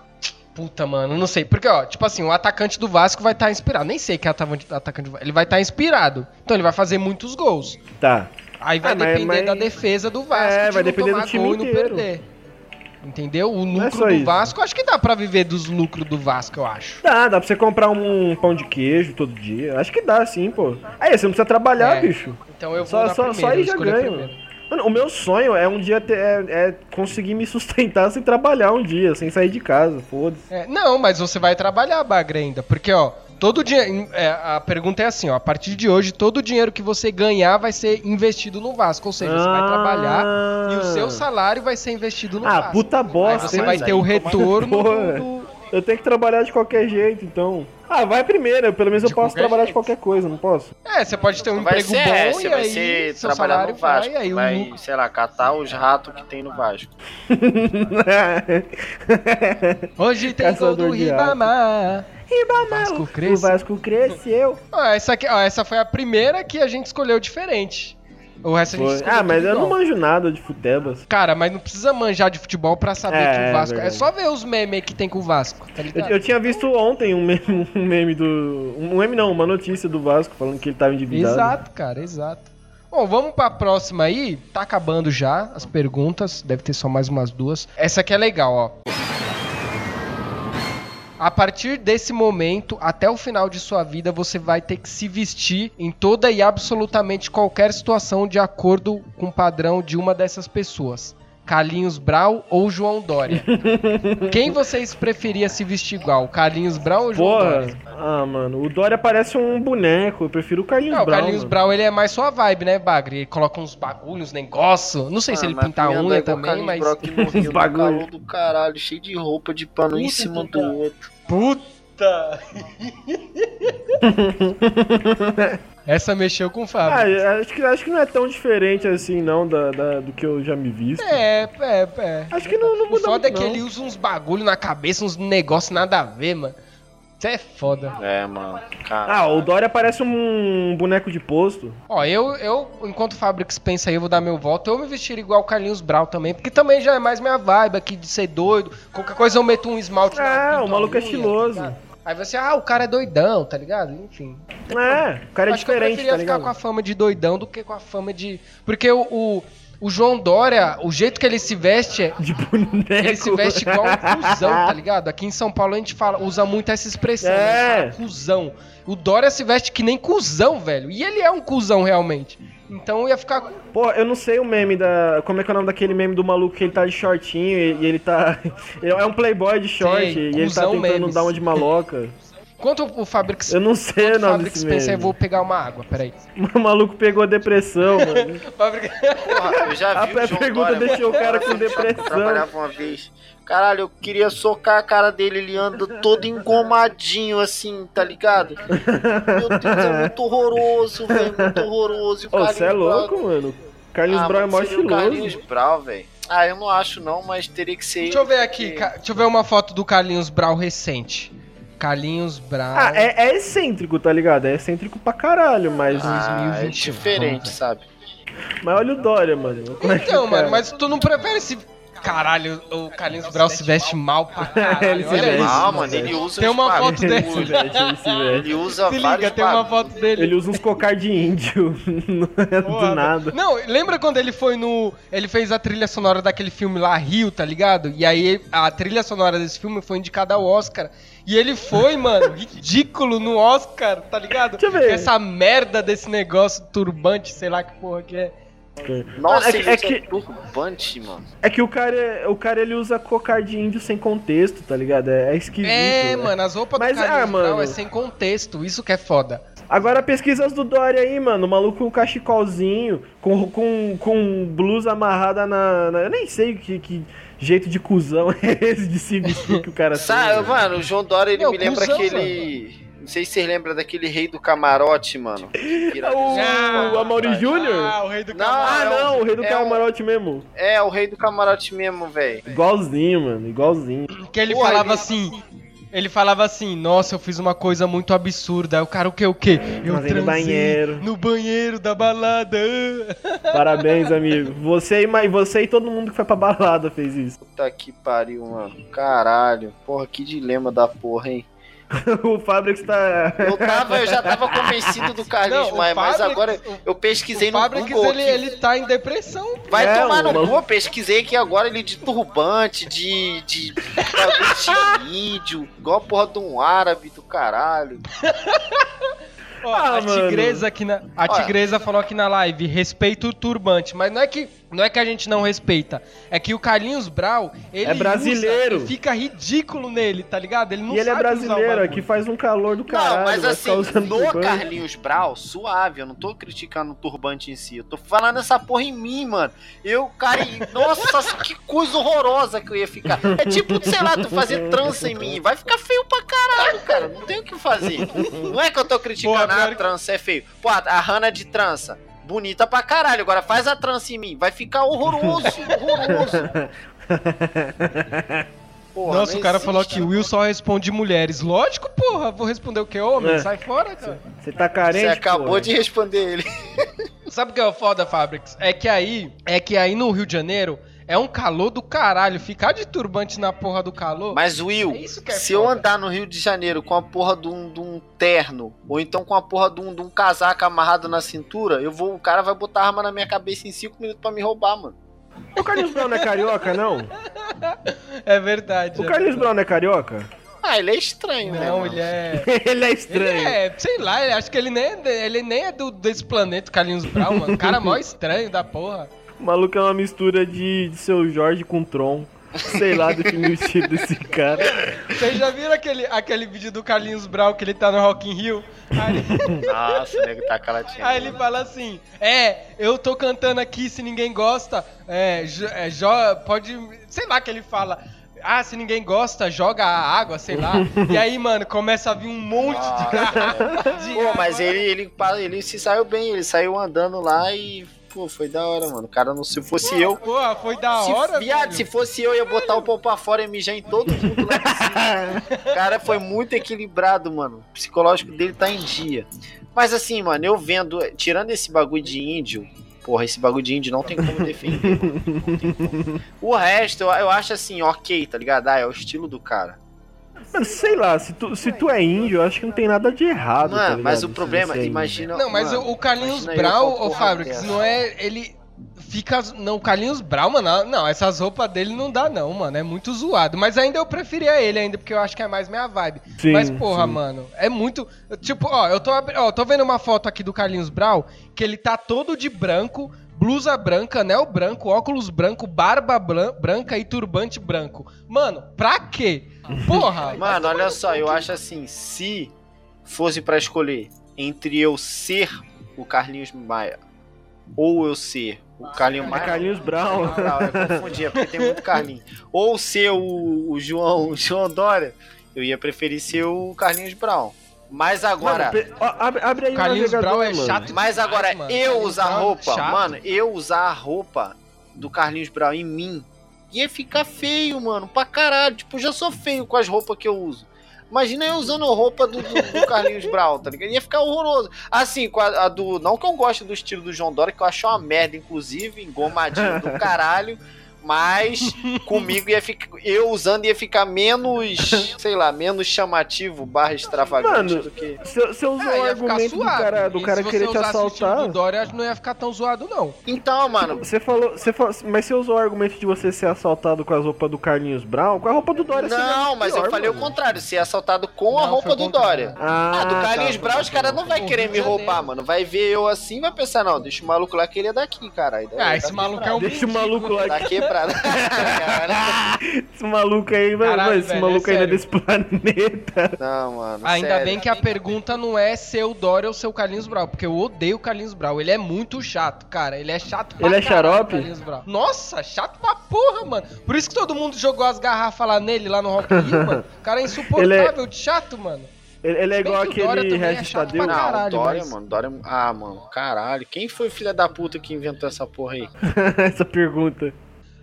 Puta, mano, não sei. Porque, ó, tipo assim, o atacante do Vasco vai estar inspirado. Nem sei quem é atacante do Vasco. Ele vai estar inspirado. Então ele vai fazer muitos gols.
Tá.
Aí vai
Ah, mas-
depender
mas-
da defesa do Vasco.
É,
de
vai
não
depender do time
gol e não
inteiro.
perder. Entendeu? O
é
lucro
só
do
isso.
Vasco, acho que dá pra viver dos lucros do Vasco, eu acho.
Dá, dá pra você comprar um pão de queijo todo dia. Acho que dá, sim, pô. Aí, você não precisa trabalhar,
É.
bicho.
Então eu vou
Só-
na
só-
primeira,
só aí
eu
já
escolho a
ganho.
primeira.
Mano, o meu sonho é um dia ter, é, é conseguir me sustentar *laughs* sem trabalhar um dia, sem sair de casa, foda-se.
É, não, mas você vai trabalhar, Bagre, ainda. Porque, ó, todo dinheiro. é, a pergunta é assim, ó. A partir de hoje, todo o dinheiro que você ganhar vai ser investido no Vasco. Ou seja, você vai
Ah.
trabalhar e o seu salário vai ser investido no
Ah,
Vasco.
puta
Aí
bosta,
você
hein?
vai ter
aí
o
é que-
retorno
Porra.
do.
Eu tenho que trabalhar de qualquer jeito, então. Ah, vai primeiro, pelo menos eu
De
posso
qualquer
trabalhar de
jeito.
qualquer coisa, não posso?
É, você pode ter um
vai
emprego
ser,
bom
é,
e
você vai
aí
ser
seu
trabalhar no Vasco.
vai, aí
vai,
lucro.
sei lá, catar os ratos que tem no Vasco. *laughs*
Hoje tem gol
Caçador
do
de rato.
Ribamar.
Ribamar,
Vasco
o. Vasco cresceu.
Ó, essa, aqui, ó, essa foi a primeira que a gente escolheu diferente. O resto a gente
Ah, mas eu não manjo nada de futebas.
Cara, mas não precisa manjar de futebol pra saber
É,
que o Vasco. É
verdade.
só ver os memes que tem com o Vasco, tá
Eu,
ligado?
eu tinha visto ontem um meme, *laughs* um meme do. Um meme não, uma notícia do Vasco falando que ele tava endividado.
Exato, cara, exato. Bom, vamos pra próxima aí. Tá acabando já as perguntas. Deve ter só mais umas duas. Essa aqui é legal, ó. A partir desse momento, até o final de sua vida, você vai ter que se vestir em toda e absolutamente qualquer situação de acordo com o padrão de uma dessas pessoas. Carlinhos Brau ou João Dória. *laughs* Quem vocês preferia se vestir igual? Carlinhos Brau ou João
Porra.
Dória?
Ah, mano, o Dória parece um boneco. Eu prefiro o Carlinhos
Não, o. Carlinhos
mano.
Brau, ele é mais sua vibe, né, Bagre? Ele coloca uns bagulhos, uns negócios. Não sei se
Ah,
ele
mas
pinta unha
igual
também, mas... *laughs*
Rio, no
Bagulho.
calor do caralho, cheio de roupa de pano um em cima do outro.
Puta! *laughs* Essa mexeu com o
Ah,
Fábio.
acho que, acho que não é tão diferente assim, não, da, da- do que eu já me visto.
É, é, é.
Acho que não, não
O
muda
foda é
muito,
que
não.
ele usa uns bagulho na cabeça, uns negócios nada a ver, mano. Isso é foda.
É, mano.
Ah, o Dória parece um boneco de posto.
Ó, eu, eu enquanto o Fabrix pensa aí, eu vou dar meu voto. Eu me vestir igual o Carlinhos Brau também, porque também já é mais minha vibe aqui de ser doido. Qualquer coisa eu meto um esmalte na
É,
pinto
o maluco é estiloso.
tá? Aí você, ah, o cara é doidão, tá ligado? Enfim.
É, o cara é
Acho que eu
diferente,
preferia
tá
ficar
ligado?
com a fama de doidão do que com a fama de. Porque o, o, o João Dória, o jeito que ele se veste é.
De boneco.
Ele se veste igual um cuzão, tá ligado? Aqui em São Paulo a gente fala, usa muito essa expressão,
É.
né? Gente fala cuzão. O Dória se veste que nem cuzão, velho. E ele é um cuzão realmente. Então eu ia ficar.
Pô, eu não sei o meme da. Como é que é o nome daquele meme do maluco que ele tá de shortinho e, e ele tá. *laughs* é um playboy de short e ele tá tentando
memes.
dar uma de maloca. *laughs*
Enquanto o Fabrix.
Eu não sei o
o
nome
Fabrix
desse
pensa, eu vou pegar uma água, peraí. *laughs*
O maluco pegou depressão, *laughs* mano.
Eu já
A
vi o João
pergunta
Dória,
deixou o
mano.
cara com
Eu
depressão.
trabalhava uma vez. Caralho, eu queria socar a cara dele, ele anda todo engomadinho assim, tá ligado? Meu Deus, é muito horroroso, velho, muito horroroso. E o
Ô, você é louco, mano. Carlinhos
Ah,
Brown é mó
seria o Carlinhos
estiloso.
Brown, velho. Ah, eu não acho não, mas teria que ser
Deixa eu ver aqui,
porque-
ca- deixa eu ver uma foto do Carlinhos Brau recente. Carlinhos Brau.
Ah, é, é excêntrico, tá ligado? É excêntrico pra caralho, mas.
Ah, é
2021,
diferente,
vamos ver.
sabe?
Mas olha o Dória, mano. Como é
Então,
cara-
mano, mas tu não prefere esse. Caralho, o Carlinhos Brau se veste mal pra caralho.
Ele se
Olha
veste
isso.
Ah,
mal,
mano, ele usa
Tem
os
uma foto dele.
Ele se veste, ele se veste.
Ele usa
Se liga, tem uma foto dele.
Ele usa uns cocar de índio. *laughs* Não é do nada.
Não, lembra quando ele foi no. Ele fez a trilha sonora daquele filme lá, Rio, tá ligado? E aí a trilha sonora desse filme foi indicada ao Oscar. E ele foi, mano, ridículo no Oscar, tá ligado?
Deixa eu ver.
Essa merda desse negócio turbante, sei lá que porra que é.
Nossa,
É é
usa
que-
turbante, mano.
É que o cara, o cara ele usa cocar de índio sem contexto, tá ligado? É, é esquisito.
É,
né?
mano, as roupas
Mas,
do Carlinhos
ah,
Brown
mano.
é sem contexto, isso que é foda.
Agora pesquisa as do Dória aí, mano. O maluco com um cachecolzinho, com, com, com blusa amarrada na, na- Eu nem sei que, que jeito de cuzão é *laughs* esse de se vestir que o cara tem.
Sabe,
mano.
mano, o João Dória, ele
Meu,
me lembra
cuzão,
aquele... Não sei se vocês lembram daquele rei do camarote, mano. *laughs*
O, o Amaury Júnior?
Ah, o rei do
Não,
Ah, não, o rei do
é
camarote mesmo.
É, o rei do camarote mesmo, velho.
Igualzinho, mano, igualzinho.
Que ele
Porra,
falava
ele-
assim. Ele falava assim, nossa, eu fiz uma coisa muito absurda. Aí o cara, o que, o que? Eu
Mas aí no
transei
banheiro.
No banheiro da balada. *laughs*
Parabéns, amigo. Você e, você e todo mundo que foi pra balada fez isso.
Puta que pariu, mano. Caralho. Porra, que dilema da porra, hein? *laughs*
o Fabrix tá.
Eu, tava, eu já tava convencido do Carlinhos Maia, mas agora eu pesquisei
o
no
Fabrix,
Google
ele, ele tá em depressão.
Vai
É,
tomar no cu, pesquisei aqui agora ele de turbante, de. de. bagulho de índio, igual a porra de um árabe do caralho.
Ó,
Ah,
a
mano.
tigresa aqui na, a
Olha.
tigresa falou aqui na live, respeita o turbante, mas não é que não é que a gente não respeita, é que o Carlinhos Brau, ele
É brasileiro.
usa e fica ridículo nele, tá ligado? Ele não
E ele é brasileiro,
bagulho.
aqui faz um calor do caralho.
não, mas assim, no
turbante.
Carlinhos Brau, suave, eu não tô criticando o turbante em si, eu tô falando essa porra em mim, mano. Eu, cara, nossa, *laughs* que coisa horrorosa que eu ia ficar. É tipo, sei lá, tu fazer trança em mim, vai ficar feio pra caralho, cara, não tem o que fazer. Não é que eu tô criticando,
Pô,
ah,
que-
trança é feio. Pô, a Hanna de trança. Bonita pra caralho, agora faz a trança em mim, vai ficar horroroso, *laughs* horroroso. Porra,
Nossa, o cara
existe,
falou que o Will só responde mulheres. Lógico, porra, vou responder o que? Homem,
É.
sai fora, cara.
Você tá carente?
Você acabou
porra?
de responder ele.
Sabe o que é o foda, Fabrics? É que aí, é que aí no Rio de Janeiro é um calor do caralho. Ficar de turbante na porra do calor.
Mas, Will,
É isso que é
se eu
foda.
andar no Rio de Janeiro com a porra de um, de um terno, ou então com a porra de um, de um casaco amarrado na cintura, eu vou, o cara vai botar arma na minha cabeça em 5 minutos pra me roubar, mano.
O Carlinhos Brown não é carioca, não?
É verdade.
O
é
Carlinhos. Brown não é carioca?
Ah, ele é estranho, né?
Não, ele é. *laughs*
ele é
Ele
estranho.
é, sei lá, eu acho que ele nem é, ele nem é do, desse planeta, Carlinhos Brown, mano. Cara mó estranho da porra.
O maluco é uma mistura de, de seu Jorge com Tron. Sei lá definir o estilo desse cara.
Vocês já viram aquele, aquele vídeo do Carlinhos Brown que ele tá no Rock in Rio? Aí, *laughs*
Nossa, nego tá calatinho.
aí ele fala assim: É, eu tô cantando aqui, se ninguém gosta, é, é, jo- pode. Sei lá que ele fala. Ah, se ninguém gosta, joga a água, sei lá. E aí, mano, começa a vir um monte de garrafa *laughs* de
Pô,
água.
mas ele, ele, ele se saiu bem, ele saiu andando lá e. Pô, foi da hora, mano. O cara não. Se fosse eu.
Porra, foi da
Se,
hora,
viado, se fosse eu, ia botar o pau pra fora e mijar em todo mundo lá em *laughs* cara foi muito equilibrado, mano. O psicológico dele tá em dia. Mas assim, mano, eu vendo, tirando esse bagulho de índio, porra, esse bagulho de índio não tem como defender. mano. Não tem como. O resto, eu, eu acho assim, ok, tá ligado? Ah, é o estilo do cara.
Mano, sei lá, se tu, se tu é índio, eu acho que não tem nada de errado. tá
Mano,
ligado?
mas o problema,
é
imagina.
Não, mas
mano,
o- Carlinhos Brau, ô Fabrics, não é. Ele fica. Não, o Carlinhos Brau, mano, não, essas roupas dele não dá, não, mano. É muito zoado. Mas ainda eu preferia ele, ainda, porque eu acho que é mais minha vibe.
Sim,
mas, porra,
sim.
mano, é muito. Tipo, ó, eu tô, ó, tô vendo uma foto aqui do Carlinhos Brau, que ele tá todo de branco. Blusa branca, anel branco, óculos branco, barba bran- branca e turbante branco. Mano, pra quê? Porra!
Mano, olha só, eu acho assim, se fosse pra escolher entre eu ser o Carlinhos Maia ou eu ser o Carlinhos
É
Maia.
Carlinhos Brown.
Não, não, eu confundi, é porque tem muito Carlinhos. Ou ser o, o João, o João Dória, eu ia preferir ser o Carlinhos Brown. Mas agora,
Mano, abre, abre aí o
Carlinhos Brau é
mano.
chato.
mas agora
mano.
eu
Carlinhos
usar
Brown é
roupa,
chato.
mano, eu usar a roupa do Carlinhos Brown em mim, ia ficar feio, mano, pra caralho. Tipo, já sou feio com as roupas que eu uso. Imagina eu usando a roupa do, do- do Carlinhos Brown, tá ligado? Ia ficar horroroso. Assim, com a, a do. Não que eu goste do estilo do João Dória, que eu acho uma merda, inclusive, engomadinho do caralho. Mas comigo ia ficar. Eu usando ia ficar menos. sei lá, menos chamativo barra extravagante
Mano,
do que.
Você você usou
É,
o argumento do cara, do
E
cara
se
querer
você
te
o
assaltar.
do Dória, não ia ficar tão zoado, não.
Então, mano,
Você falou, você falou, mas você usou o argumento de você ser assaltado com as roupas do Carlinhos Brown, com a roupa do Dória
Não, mas
pior,
eu falei
mano.
o contrário, ser assaltado com a
Não,
roupa
foi
do
o.
Dória.
Ah,
Ah, do Carlinhos
tá,
Brown, os caras não vai querer me roubar,
Janeiro.
mano. Vai ver eu assim, vai pensar, não, deixa o maluco lá que ele é daqui, caralho.
Ah, esse maluco é um
Deixa o maluco lá
Tá *laughs*
Esse maluco aí, vai,
Caralho,
esse
velho,
maluco
é
não é desse planeta.
não, mano.
Ainda
sério.
bem que a pergunta não é ser o Dória ou ser o Carlinhos Brau, porque eu odeio o Carlinhos Brau. Ele é muito chato, cara. Ele é chato pra
Ele é
caralho,
xarope?
Carlinhos Brau. Nossa, chato pra porra, mano. Por isso que todo mundo jogou as garrafas lá nele, lá no Rock Rio, mano. O cara é insuportável de chato, mano.
Ele, ele é igual aquele
também é
Tadeu.
Não,
caralho,
Dória,
mas-
mano. Dória. Ah, mano, caralho. Quem foi o filho da puta que inventou essa porra aí? *laughs*
Essa pergunta.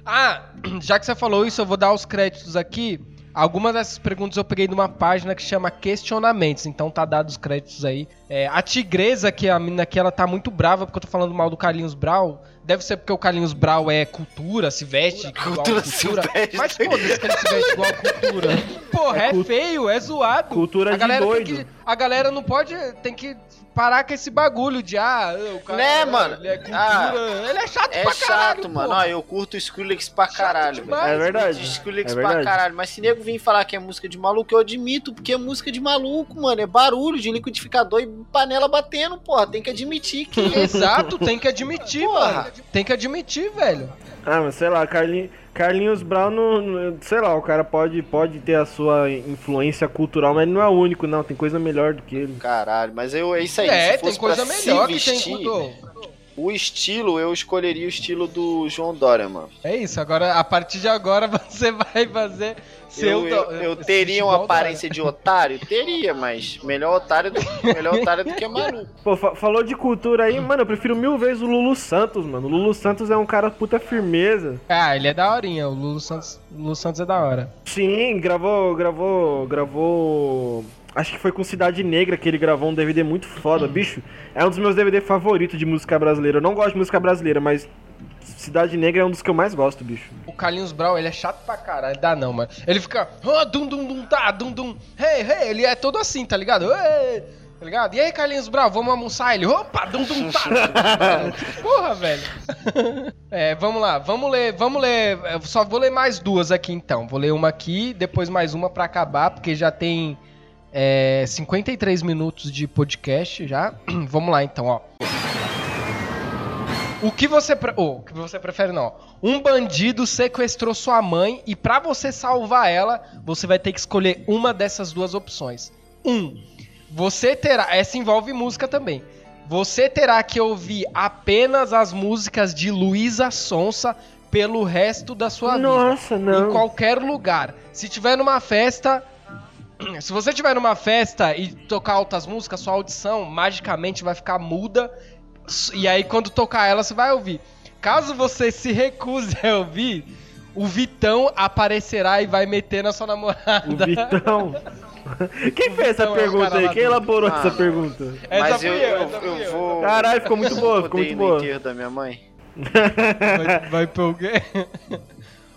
Ah, *clears throat* já que você falou isso, eu vou dar os créditos aqui. Algumas dessas perguntas eu peguei numa página que chama Questionamentos, então tá dado os créditos aí. É, a tigresa, que é a menina que ela tá muito brava porque eu tô falando mal do Carlinhos Brau. Deve ser porque o Carlinhos Brau é cultura, se veste igual
Cultura
cultura.
silvestre.
Mas foda-se que ele se veste igual cultura. Porra, é,
É
feio, é zoado.
Cultura
a
de
galera
doido.
Tem que, a galera não pode. Tem que parar com esse bagulho de ah, o cara.
Né, mano?
Ele é cultura.
Ah,
ele é chato
É
pra
chato,
caralho,
mano.
porra.
Ó, eu curto Skrillex pra
Chato
caralho,
demais.
É verdade.
Skrillex
É
pra
verdade.
caralho. Mas se nego vir falar que é música de maluco, eu admito, porque é música de maluco, mano. É barulho de liquidificador e panela batendo, porra. Tem que admitir que. *laughs*
Exato, tem que admitir,
Porra.
mano. Tem que admitir, velho.
Ah, mas sei lá, Carlinhos, Carlinhos Brown, não, sei lá, o cara pode, pode ter a sua influência cultural, mas ele não é o único, não. Tem coisa melhor do que ele.
Caralho, mas eu, é isso aí.
é,
se fosse
tem coisa melhor
se
que tem
vestir,
cultura.
O estilo, eu escolheria o estilo do João Dória, mano.
É isso, agora, a partir de agora *laughs* você vai fazer seu.
Eu, eu, eu teria uma aparência de otário? Teria, mas melhor otário do, melhor otário do que maluco. *laughs*
Pô, fa- falou de cultura aí, mano, eu prefiro mil vezes o Lulu Santos, mano. O Lulu Santos é um cara puta firmeza.
Ah, ele é da horinha, o Lulu Santos, o Lulu Santos é da hora.
Sim, gravou, gravou, gravou. Acho que foi com Cidade Negra que ele gravou um DVD muito foda, bicho. É um dos meus DVD favoritos de música brasileira. Eu não gosto de música brasileira, mas Cidade Negra é um dos que eu mais gosto, bicho.
O Carlinhos Brown, ele é chato pra caralho, dá não, mano. Ele fica, ah, dum dum dum tá, dum dum, hey, hey, ele é todo assim, tá ligado? Hey, tá ligado? E aí, Carlinhos Brown, vamos almoçar? Ele, opa, dum dum tá. *laughs* Porra, velho. *laughs* É, vamos lá, vamos ler, vamos ler, eu só vou ler mais duas aqui então. Vou ler uma aqui, depois mais uma pra acabar, porque já tem é, 53 minutos de podcast já. *clears throat* vamos lá então, ó. O que você, pre... oh, o que você prefere não? Um bandido sequestrou sua mãe e pra você salvar ela, você vai ter que escolher uma dessas duas opções. Um, você terá, essa envolve música também. Você terá que ouvir apenas as músicas de Luísa Sonsa pelo resto da sua vida
Nossa,
em
não.
qualquer lugar. Se tiver numa festa, *clears throat* se você tiver numa festa e tocar altas músicas, sua audição magicamente vai ficar muda. E aí quando tocar ela, você vai ouvir. Caso você se recuse a ouvir, o Vitão aparecerá e vai meter na sua namorada.
O Vitão. *laughs* Quem fez essa
Vitão é
pergunta aí? Quem elaborou
Ah.
essa pergunta?
Essa
mas
fui
eu,
eu,
eu,
essa
eu
eu.
vou.
Caralho, ficou muito boa, ficou muito boa.
da minha mãe.
Vai, vai pro quê? *laughs*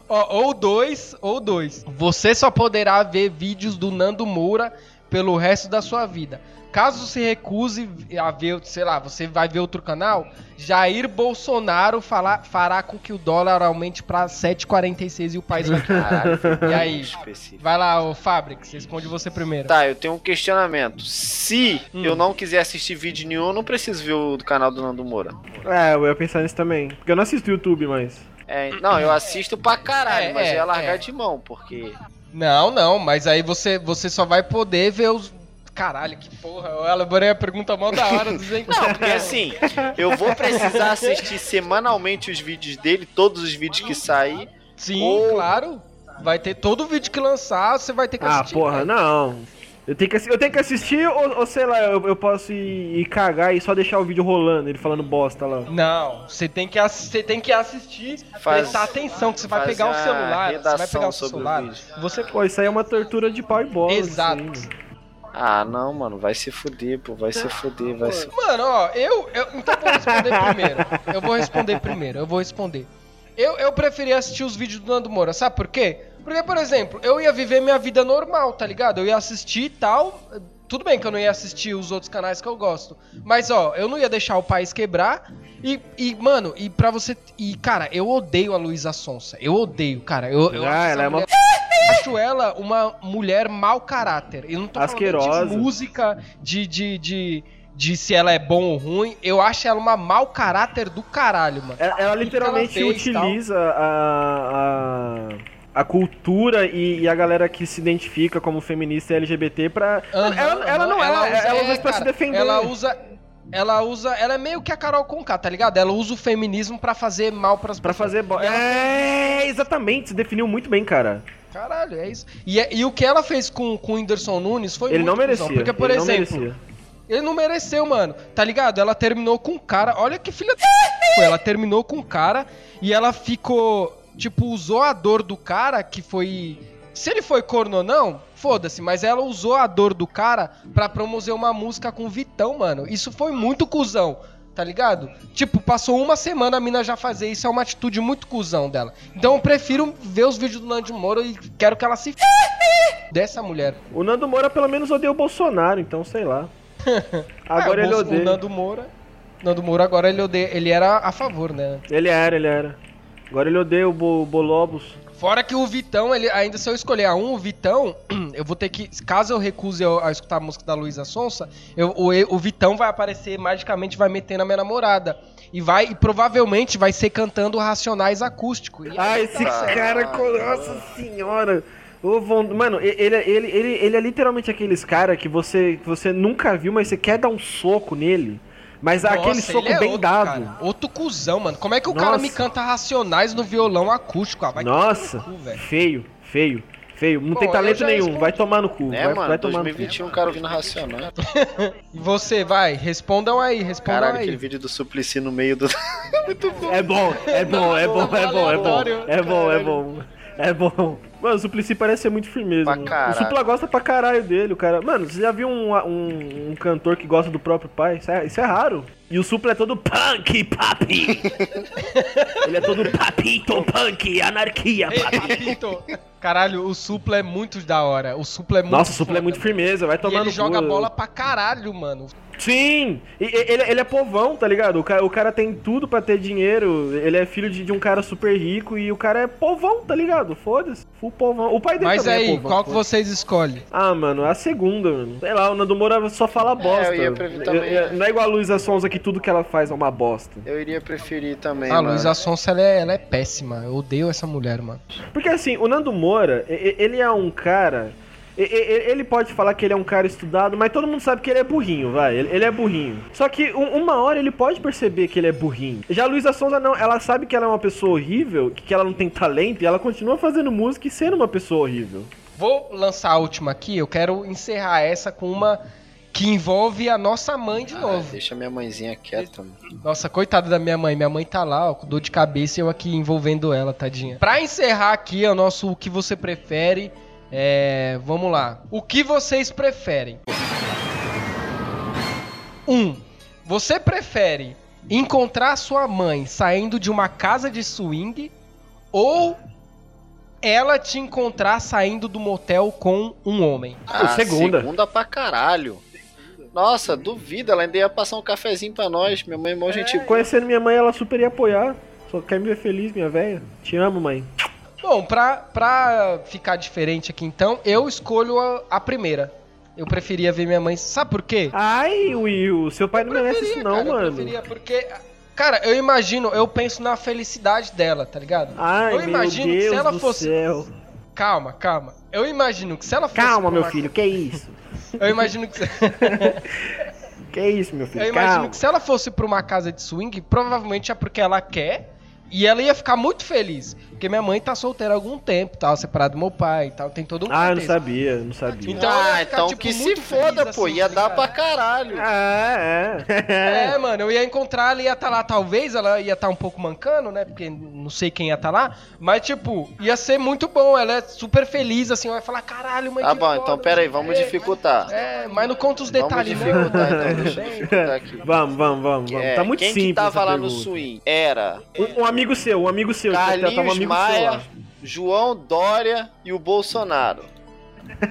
Ó, ou dois, ou dois. Você só poderá ver vídeos do Nando Moura pelo resto da sua vida. Caso se recuse a ver, sei lá, você vai ver outro canal, Jair Bolsonaro falar, fará com que o dólar aumente pra 7,46 e o país vai
Caralho, *laughs*
E aí?
específico.
Vai lá, ô Fabrix, responde você primeiro.
Tá, eu tenho um questionamento. Se
Hum.
eu não quiser assistir vídeo nenhum, eu não preciso ver o do canal do Nando Moura.
É, eu ia pensar nisso também. Porque eu não assisto YouTube, mas.
É, não, eu assisto pra caralho,
É,
mas
é,
é, largar
é.
de mão, porque.
Não, não, mas aí você, você só vai poder ver os. Caralho, que porra. Eu elaborei a pergunta mó da hora *laughs* dos
Não, porque assim, eu vou precisar assistir semanalmente os vídeos dele, todos os vídeos que sair.
Sim,
Ou-
claro. Vai ter todo vídeo que lançar, você vai ter que
Ah,
assistir.
porra,
velho.
não. Eu tenho que, eu tenho que assistir ou, ou sei lá, eu, eu posso ir, ir cagar e só deixar o vídeo rolando, ele falando bosta lá.
Não, você tem que, você tem que assistir,
Faz-
prestar atenção, que você vai pegar o celular, você vai pegar o
o
celular.
vídeo.
Você
Pô, isso aí é uma tortura de pau e bola.
Exato.
mano.
Ah, não, mano, vai se fuder, pô, vai se fuder, vai se.
Mano, ó, eu, eu. Então eu vou responder primeiro. Eu vou responder primeiro, eu vou responder. Eu, eu preferia assistir os vídeos do Nando Moura, sabe por quê? Porque, por exemplo, eu ia viver minha vida normal, tá ligado? Eu ia assistir e tal. Tudo bem que eu não ia assistir os outros canais que eu gosto. Mas, ó, eu não ia deixar o país quebrar. E, e mano, e pra você. E, cara, eu odeio a Luísa Sonsa. Eu odeio, cara. Eu, eu
Ah,
acho
ela é uma-
mulher- acho ela uma mulher mau caráter. Eu não tô falando
Asquerosa.
de música, de, de, de, de se ela é bom ou ruim. Eu acho ela uma mau caráter do caralho, mano.
Ela, ela literalmente
ela fez,
utiliza a, a, a cultura e, e a galera que se identifica como feminista e LGBT pra.
Aham,
ela, ela não é, ela usa,
é,
isso pra se
cara,
defender.
Ela usa. Ela usa. Ela é meio que a Carol Conká, tá ligado? Ela usa o feminismo pra fazer mal pras
Pra
pessoas.
fazer. Bo...
Ela-
É, exatamente, se definiu muito bem, cara.
Caralho, é isso. E, é- e o que ela fez com, com o Whindersson Nunes foi
Ele
muito
não merecia.
Porque, por
ele não
exemplo,
merecia.
ele não mereceu, mano. Tá ligado? Ela terminou com o cara. Olha que filha da. Ela terminou com o cara e ela ficou. Tipo, usou a dor do cara que foi. Se ele foi corno ou não, foda-se, mas ela usou a dor do cara pra promover uma música com o Vitão, mano. Isso foi muito cuzão, tá ligado? Tipo, passou uma semana a mina já fazer isso, é uma atitude muito cuzão dela. Então eu prefiro ver os vídeos do Nando Moura e quero que ela se f... dessa mulher.
O Nando Moura pelo menos odeia o Bolsonaro, então sei lá. *laughs* Agora
É,
ele odeia.
O Nando Moura. Nando Moura agora ele odeia. Ele era a favor, né?
Ele era, ele era. Agora ele odeia o Bo Bolobos.
Fora que o Vitão, ele ainda se eu escolher a um, o Vitão, *clears throat* eu vou ter que. Caso eu recuse a, a escutar a música da Luísa Sonsa, eu- o, o Vitão vai aparecer magicamente, vai meter na minha namorada. E vai, e provavelmente vai ser cantando Racionais acústico. E
Ah, esse
tá
cara, nossa senhora. Ô, Von- Mano, ele, ele, ele, ele é literalmente aqueles cara que você, que você nunca viu, mas você quer dar um soco nele. Mas
Nossa,
aquele
ele
soco
é
bem
outro,
dado.
cara. Outro cuzão, mano. Como é que o cara
Nossa.
me canta Racionais no violão acústico? Ah, vai
Nossa,
no cu,
feio, feio, feio. Não
Bom,
tem talento nenhum,
respondi.
vai tomar no cu.
Né,
vai,
mano?
vai tomar no
2021 o cara ouvindo Racional. *laughs*
E você, vai, respondam aí, respondam
Caralho,
aí.
aquele vídeo do Suplicy no meio do. *laughs* Muito bom.
É bom, é bom, é bom, é bom, é bom. É bom, é bom. É bom. Mano, o Suplicy parece ser muito firmeza.
Pra
mano.
caralho.
O Supla gosta pra caralho dele, o cara. Mano, você já viu um, um, um cantor que gosta do próprio pai? Isso é, isso é raro. E o Supla é todo punk, papi. *laughs* Ele é todo papito, punk, anarquia,
papito. Caralho, o Supla é muito da hora. O Supla é muito
Nossa, o Supla é
foda.
muito firmeza, vai tomar
ele joga
cu.
bola pra caralho, mano.
Sim! Ele, ele é povão, tá ligado? O cara, o cara tem tudo pra ter dinheiro. Ele é filho de, de um cara super rico e o cara é povão, tá ligado? Foda-se. Full povão. O pai dele
Mas
também é
aí,
povão.
qual que vocês escolhem?
Ah, mano, a segunda, mano. Sei lá, o Nando Moura só fala bosta.
eu ia preferir também.
Eu- eu- não é igual a Luísa Sonza que tudo que ela faz é uma bosta.
Eu iria preferir também.
A
mano.
Luísa Sonsa, ela é, ela é péssima. Eu odeio essa mulher, mano.
Porque assim, o Nando Moura, ele é um cara. Ele pode falar que ele é um cara estudado, mas todo mundo sabe que ele é burrinho, vai. Ele, é burrinho. Só que um- uma hora ele pode perceber que ele é burrinho. Já a Luísa Sonza não, ela sabe que ela é uma pessoa horrível, que ela não tem talento, e ela continua fazendo música e sendo uma pessoa horrível.
Vou lançar a última aqui. Eu quero encerrar essa com uma que envolve a nossa mãe de
Ah,
novo.
deixa minha mãezinha quieta, mano.
Nossa, coitada da minha mãe. Minha mãe tá lá, ó, com dor de cabeça e eu aqui envolvendo ela, tadinha. Pra encerrar aqui o nosso O que você prefere, é. Vamos lá. O que vocês preferem? Um, você prefere encontrar sua mãe saindo de uma casa de swing ou ela te encontrar saindo do motel com um homem?
Ah,
segunda.
Segunda pra caralho. Nossa, duvido, ela ainda ia passar um cafezinho pra nós. Minha mãe é mó gente.
Conhecendo minha mãe, ela super ia apoiar. Só quer me ver feliz, minha velha. Te amo, mãe.
Bom, pra, pra ficar diferente aqui então, eu escolho a, a primeira. Eu preferia ver minha mãe. Sabe por quê?
Ai, Will, seu pai não merece isso não,
cara, Eu
mano.
preferia porque. Cara, eu imagino, eu penso na felicidade dela, tá ligado?
Ai,
eu
meu
imagino
Deus
que se ela
do
fosse.
céu.
Calma, calma. Eu imagino que se ela fosse.
Calma, meu
uma-
filho, que isso? *laughs*
Eu imagino que. *laughs*
Que isso, meu filho?
eu imagino
Calma.
que se ela fosse pra uma casa de swing, provavelmente é porque ela quer. E ela ia ficar muito feliz. Porque minha mãe tá solteira há algum tempo, tava separada do meu pai e tal. Tem todo um
Ah, eu não sabia, não sabia.
Então
ah,
ficar,
então
tipo,
que se foda,
feliz,
pô.
assim,
Ia
tá
dar
ligado?
pra caralho.
Ah, é.
É, mano, eu ia encontrar, ela ia estar lá, talvez, ela ia estar um pouco mancando, né? Porque não sei quem ia estar lá. Mas, tipo, ia ser muito bom. Ela é super feliz, assim, vai falar, caralho, mãe.
Tá bom,
foda,
então pera aí, vamos
quê."
dificultar.
É, mas não conta os
Vamos
detalhes,
dificultar,
não.
então, deixa eu dificultar aqui. *laughs*
Vamos, vamos, vamos, vamos.
É,
tá muito
quem
simples.
que tava lá no
pergunta.
swing? Era
Um, um amigo seu, um amigo seu. tá- tá um
Carlinhos
amigo seu
Maia,
lá.
João Dória e o Bolsonaro. *laughs*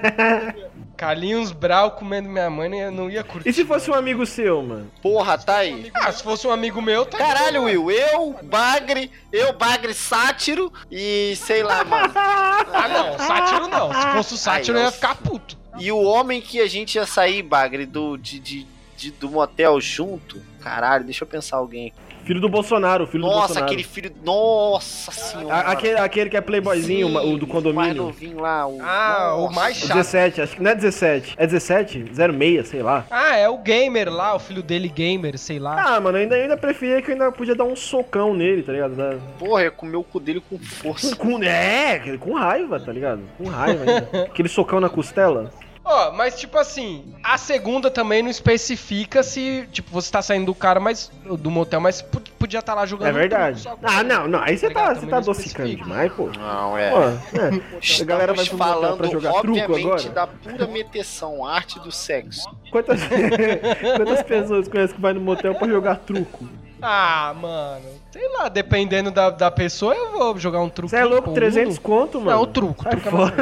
Carlinhos Brau comendo minha mãe, não ia, não ia curtir.
E se fosse um amigo seu, mano?
Porra, tá aí.
Ah, se fosse um amigo meu, tá
Caralho, Will, eu, Bagre, eu, Bagre Sátiro e sei lá, mano.
Ah, não, sátiro não. Se fosse o sátiro,
Ai,
eu ia
eu-
ficar puto.
E o homem que a gente ia sair, Bagre, do, de, de, de- do motel junto. Caralho, deixa eu pensar alguém. aqui.
Filho do Bolsonaro, filho do
Nossa,
Bolsonaro.
aquele filho. Nossa senhora.
A- aquele, aquele que é playboyzinho,
Sim,
o do
mais
condomínio.
novinho lá. O...
Ah, o
Nossa.
mais chato.
17, acho que não é 17. É 17? 06, sei lá.
Ah, é o gamer lá, o filho dele gamer, sei lá.
Ah, mano, eu ainda, eu ainda preferia que eu ainda podia dar um socão nele, tá ligado? Da-
Porra, ia comer o cu dele com força.
Com, é, com raiva, tá ligado? Com raiva ainda. *laughs* Aquele socão na costela.
Ó, mas tipo assim, a segunda também não especifica se, tipo, você tá saindo do cara, mas do motel, mas podia estar lá jogando
É verdade.
com
Ah, não, não. Aí você
ligado?
tá, você tá adocicando demais, pô.
Não, é.
Pô, né? A *laughs* galera vai pro
falando,
pra jogar truco
obviamente,
agora?
da pura meteção, arte do sexo.
Quantas, *laughs* quantas pessoas conhece que vai no motel pra jogar truco?
Ah, mano. Sei lá, dependendo da, da pessoa, eu vou jogar um truco.
Você é louco, 300 conto, mano?
Não, o truco,
Sai
truco
fora.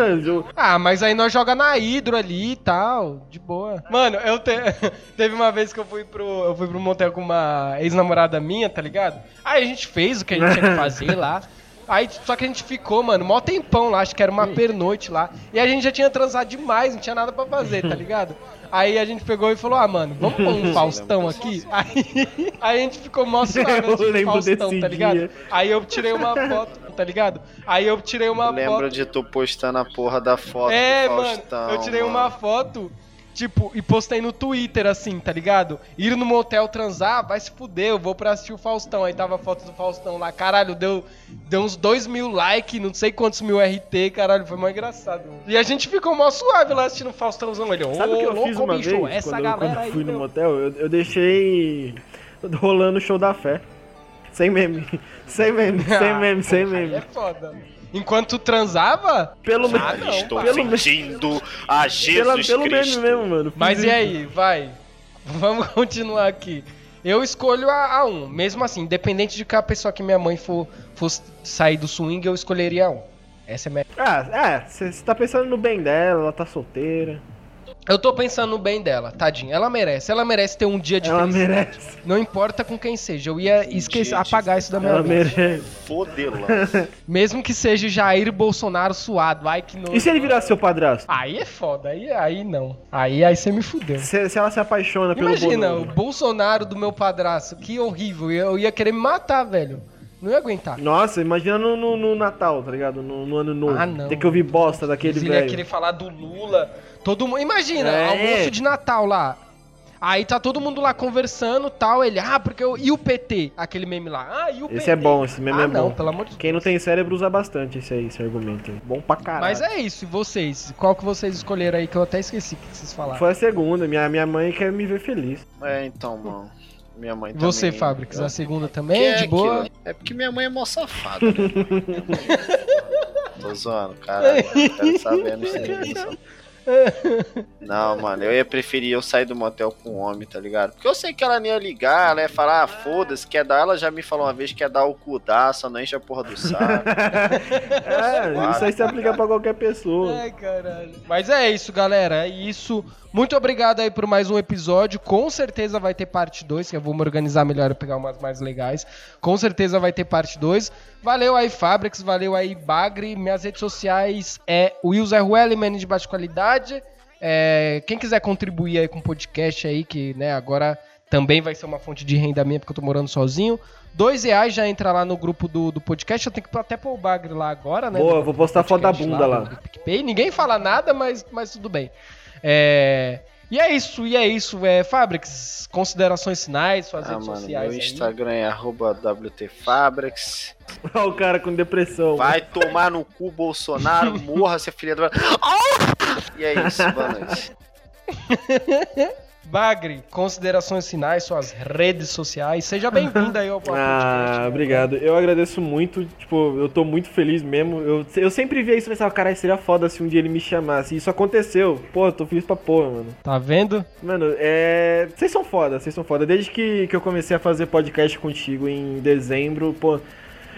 Ah, mas aí nós joga na hidro ali e tal, de boa. Mano, eu te... *laughs* teve uma vez que eu fui pro eu fui pro motel com uma ex-namorada minha, tá ligado? Aí a gente fez o que a gente tinha que *laughs* fazer lá. Aí só que a gente ficou, mano, mó tempão lá, acho que era uma pernoite lá. E a gente já tinha transado demais, não tinha nada pra fazer, tá *laughs* ligado? Aí a gente pegou e falou: "Ah, mano, vamos pôr um Faustão aqui". Aí, aí a gente ficou mó *laughs* suave
Eu lembro
Faustão,
desse
tá ligado?
dia.
Aí eu tirei uma foto, tá ligado? Aí eu tirei uma
Eu
foto
lembro de tu postando a porra da foto
é,
do
mano,
Faustão.
eu tirei
mano.
uma foto, tipo, e postei no Twitter, assim, tá ligado? Ir no motel transar, vai se fuder, eu vou pra assistir o Faustão. Aí tava a foto do Faustão lá, caralho, deu, deu uns 2 mil likes, não sei quantos mil RT, caralho, foi mó engraçado. E a gente ficou mó suave lá assistindo o Faustãozão. Ele, ô,
Sabe o que eu
louco,
fiz uma
bicho,
vez
essa
quando,
galera
quando eu
aí,
fui no
meu.
motel? Eu, eu deixei rolando o show da fé. Sem meme. *laughs* Sem meme, sem *laughs*
Ah,
meme, sem
Aí é
meme.
foda. Enquanto transava,
Pelo
Ah,
menos.
não,
Estou
pelo-
sentindo a
Pela,
Jesus
pelo meme
Cristo.
mesmo, mano. Fiz
Mas e aí, vai. Vamos *laughs* continuar aqui. Eu escolho a, a um. Mesmo assim, independente de que a pessoa que minha mãe for, for sair do swing, eu escolheria a um. Essa é a minha.
Ah, é, você tá pensando no bem dela, ela tá solteira.
Eu tô pensando no bem dela, tadinha. Ela merece. Ela merece ter um dia de
Ela
felicidade.
merece.
Não importa com quem seja. Eu ia esquecer, apagar isso da minha
Ela
mente.
merece.
Fodela. *laughs*
Mesmo que seja Jair Bolsonaro suado. Ai, que nojo.
E se ele virar seu padrasto?
Aí é foda. Aí, aí não. Aí, aí você me fudeu.
Se, se ela se apaixona pelo
Imagina, o. Bolsonaro do meu padrasto. Que horrível. Eu ia querer me matar, velho. Não ia aguentar.
Nossa, imagina no, no- no Natal, tá ligado? No, no ano novo.
Ah, não.
Tem que ouvir bosta daquele
Ele ia
velho.
querer falar do Lula. Todo mundo. Imagina,
É.
almoço de Natal lá. Aí tá todo mundo lá conversando tal. Ele, ah, porque eu. E o PT? Aquele meme lá. Ah, e o PT?
Esse é bom, esse meme
ah,
é
não,
bom.
pelo amor de Deus.
Quem não tem cérebro usa bastante esse aí, esse argumento. Bom pra caralho.
Mas é isso, e vocês? Qual que vocês escolheram aí que eu até esqueci o que vocês falaram?
Foi a segunda, minha, minha mãe quer me ver feliz.
É, então, mano. Minha mãe
E Você,
também.
Fabrics, a segunda
Que
também,
é
de boa?
aquilo. É porque minha mãe é mó safada. Né? *laughs* Tô zoando, cara. Quero saber no serviço. *laughs* Não, mano, eu ia preferir eu sair do motel com um homem, tá ligado? Porque eu sei que ela nem ia ligar, ela ia falar, ah, foda-se, quer dar. Ela já me falou uma vez que quer dar o cu dar, só não enche a porra do saco. *laughs*
É, isso aí se aplica pra qualquer pessoa.
Ai, caralho. Mas é isso, galera. É isso. Muito obrigado aí por mais um episódio. Com certeza vai ter parte 2, que eu vou me organizar melhor e pegar umas mais legais. Com certeza vai ter parte 2. Valeu aí, Fabrics. Valeu aí, Bagre. Minhas redes sociais é Will Zé Ruel, Man de baixa qualidade. É, quem quiser contribuir aí com o podcast aí, que né, agora também vai ser uma fonte de renda minha, porque eu tô morando sozinho. Dois reais já entra lá no grupo do, do podcast. Eu tenho que até pôr o Bagre lá agora, né?
Boa,
do-
vou postar foto da bunda lá.
PicPay. Ninguém fala nada, mas, mas tudo bem. É, E é isso, e é isso. É, Fabrics, considerações finais, suas
Ah,
redes
mano,
sociais.
meu
aí.
Instagram é arroba WTFabrics. *laughs*
Olha o cara com depressão.
Vai tomar no cu, Bolsonaro, morra, seu filho da. *laughs* E é isso, boa noite. *laughs*
Bagre, considerações finais, suas redes sociais. Seja bem-vindo aí ao podcast.
Ah,
né?
obrigado. Eu agradeço muito. Tipo, eu tô muito feliz mesmo. Eu, eu sempre via isso e pensava, caralho, seria foda se um dia ele me chamasse. E isso aconteceu. Pô, eu tô feliz pra porra, mano.
Tá vendo?
Mano, é. Vocês são foda, vocês são foda. Desde que, que eu comecei a fazer podcast contigo em dezembro, pô.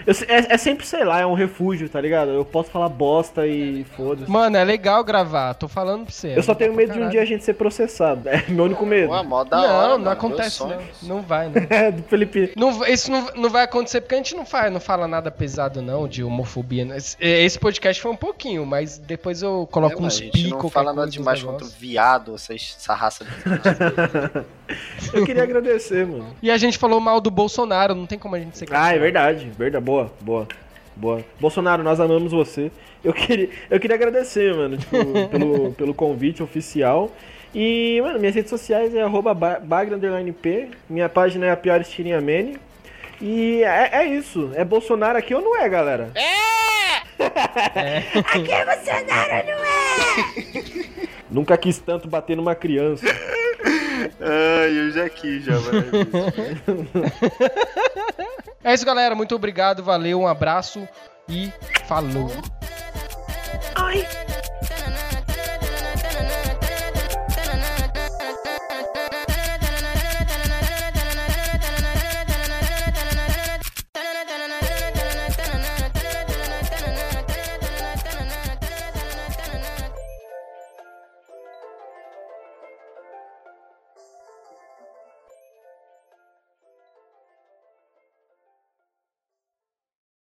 Eu é, é sempre, sei lá, é um refúgio, tá ligado? Eu posso falar bosta e foda-se.
Mano, é legal gravar, tô falando pra você.
Eu só
é
tenho medo de um dia a gente ser processado. É meu único medo.
Pô, mó da
Não,
hora,
não
mano,
acontece não. Não vai, *laughs* não.
É, do Felipe.
Não, isso não, não vai acontecer porque a gente não faz, não fala nada pesado não de homofobia. né? Esse, esse podcast foi um pouquinho, mas depois eu coloco
É,
uns picos.
não fala nada demais contra o viado, essa, essa raça de. *laughs*
Eu queria agradecer, mano.
E a gente falou mal do Bolsonaro, não tem como a gente ser
Ah, é verdade. Verdade. Boa, boa. Boa. Bolsonaro, nós amamos você. Eu queria, eu queria agradecer, mano, tipo, *laughs* pelo, pelo convite oficial. E, mano, minhas redes sociais é arroba ba- bagre underline P. Minha página é a pior estirinha Mene. E é, é isso. É Bolsonaro aqui ou não é, galera?
É. *laughs*
Aqui é Bolsonaro, não é? *laughs* Nunca quis tanto bater numa criança.
Ai, eu já quis, já, mano.
É isso, galera. Muito obrigado, valeu, um abraço e falou.
Ai.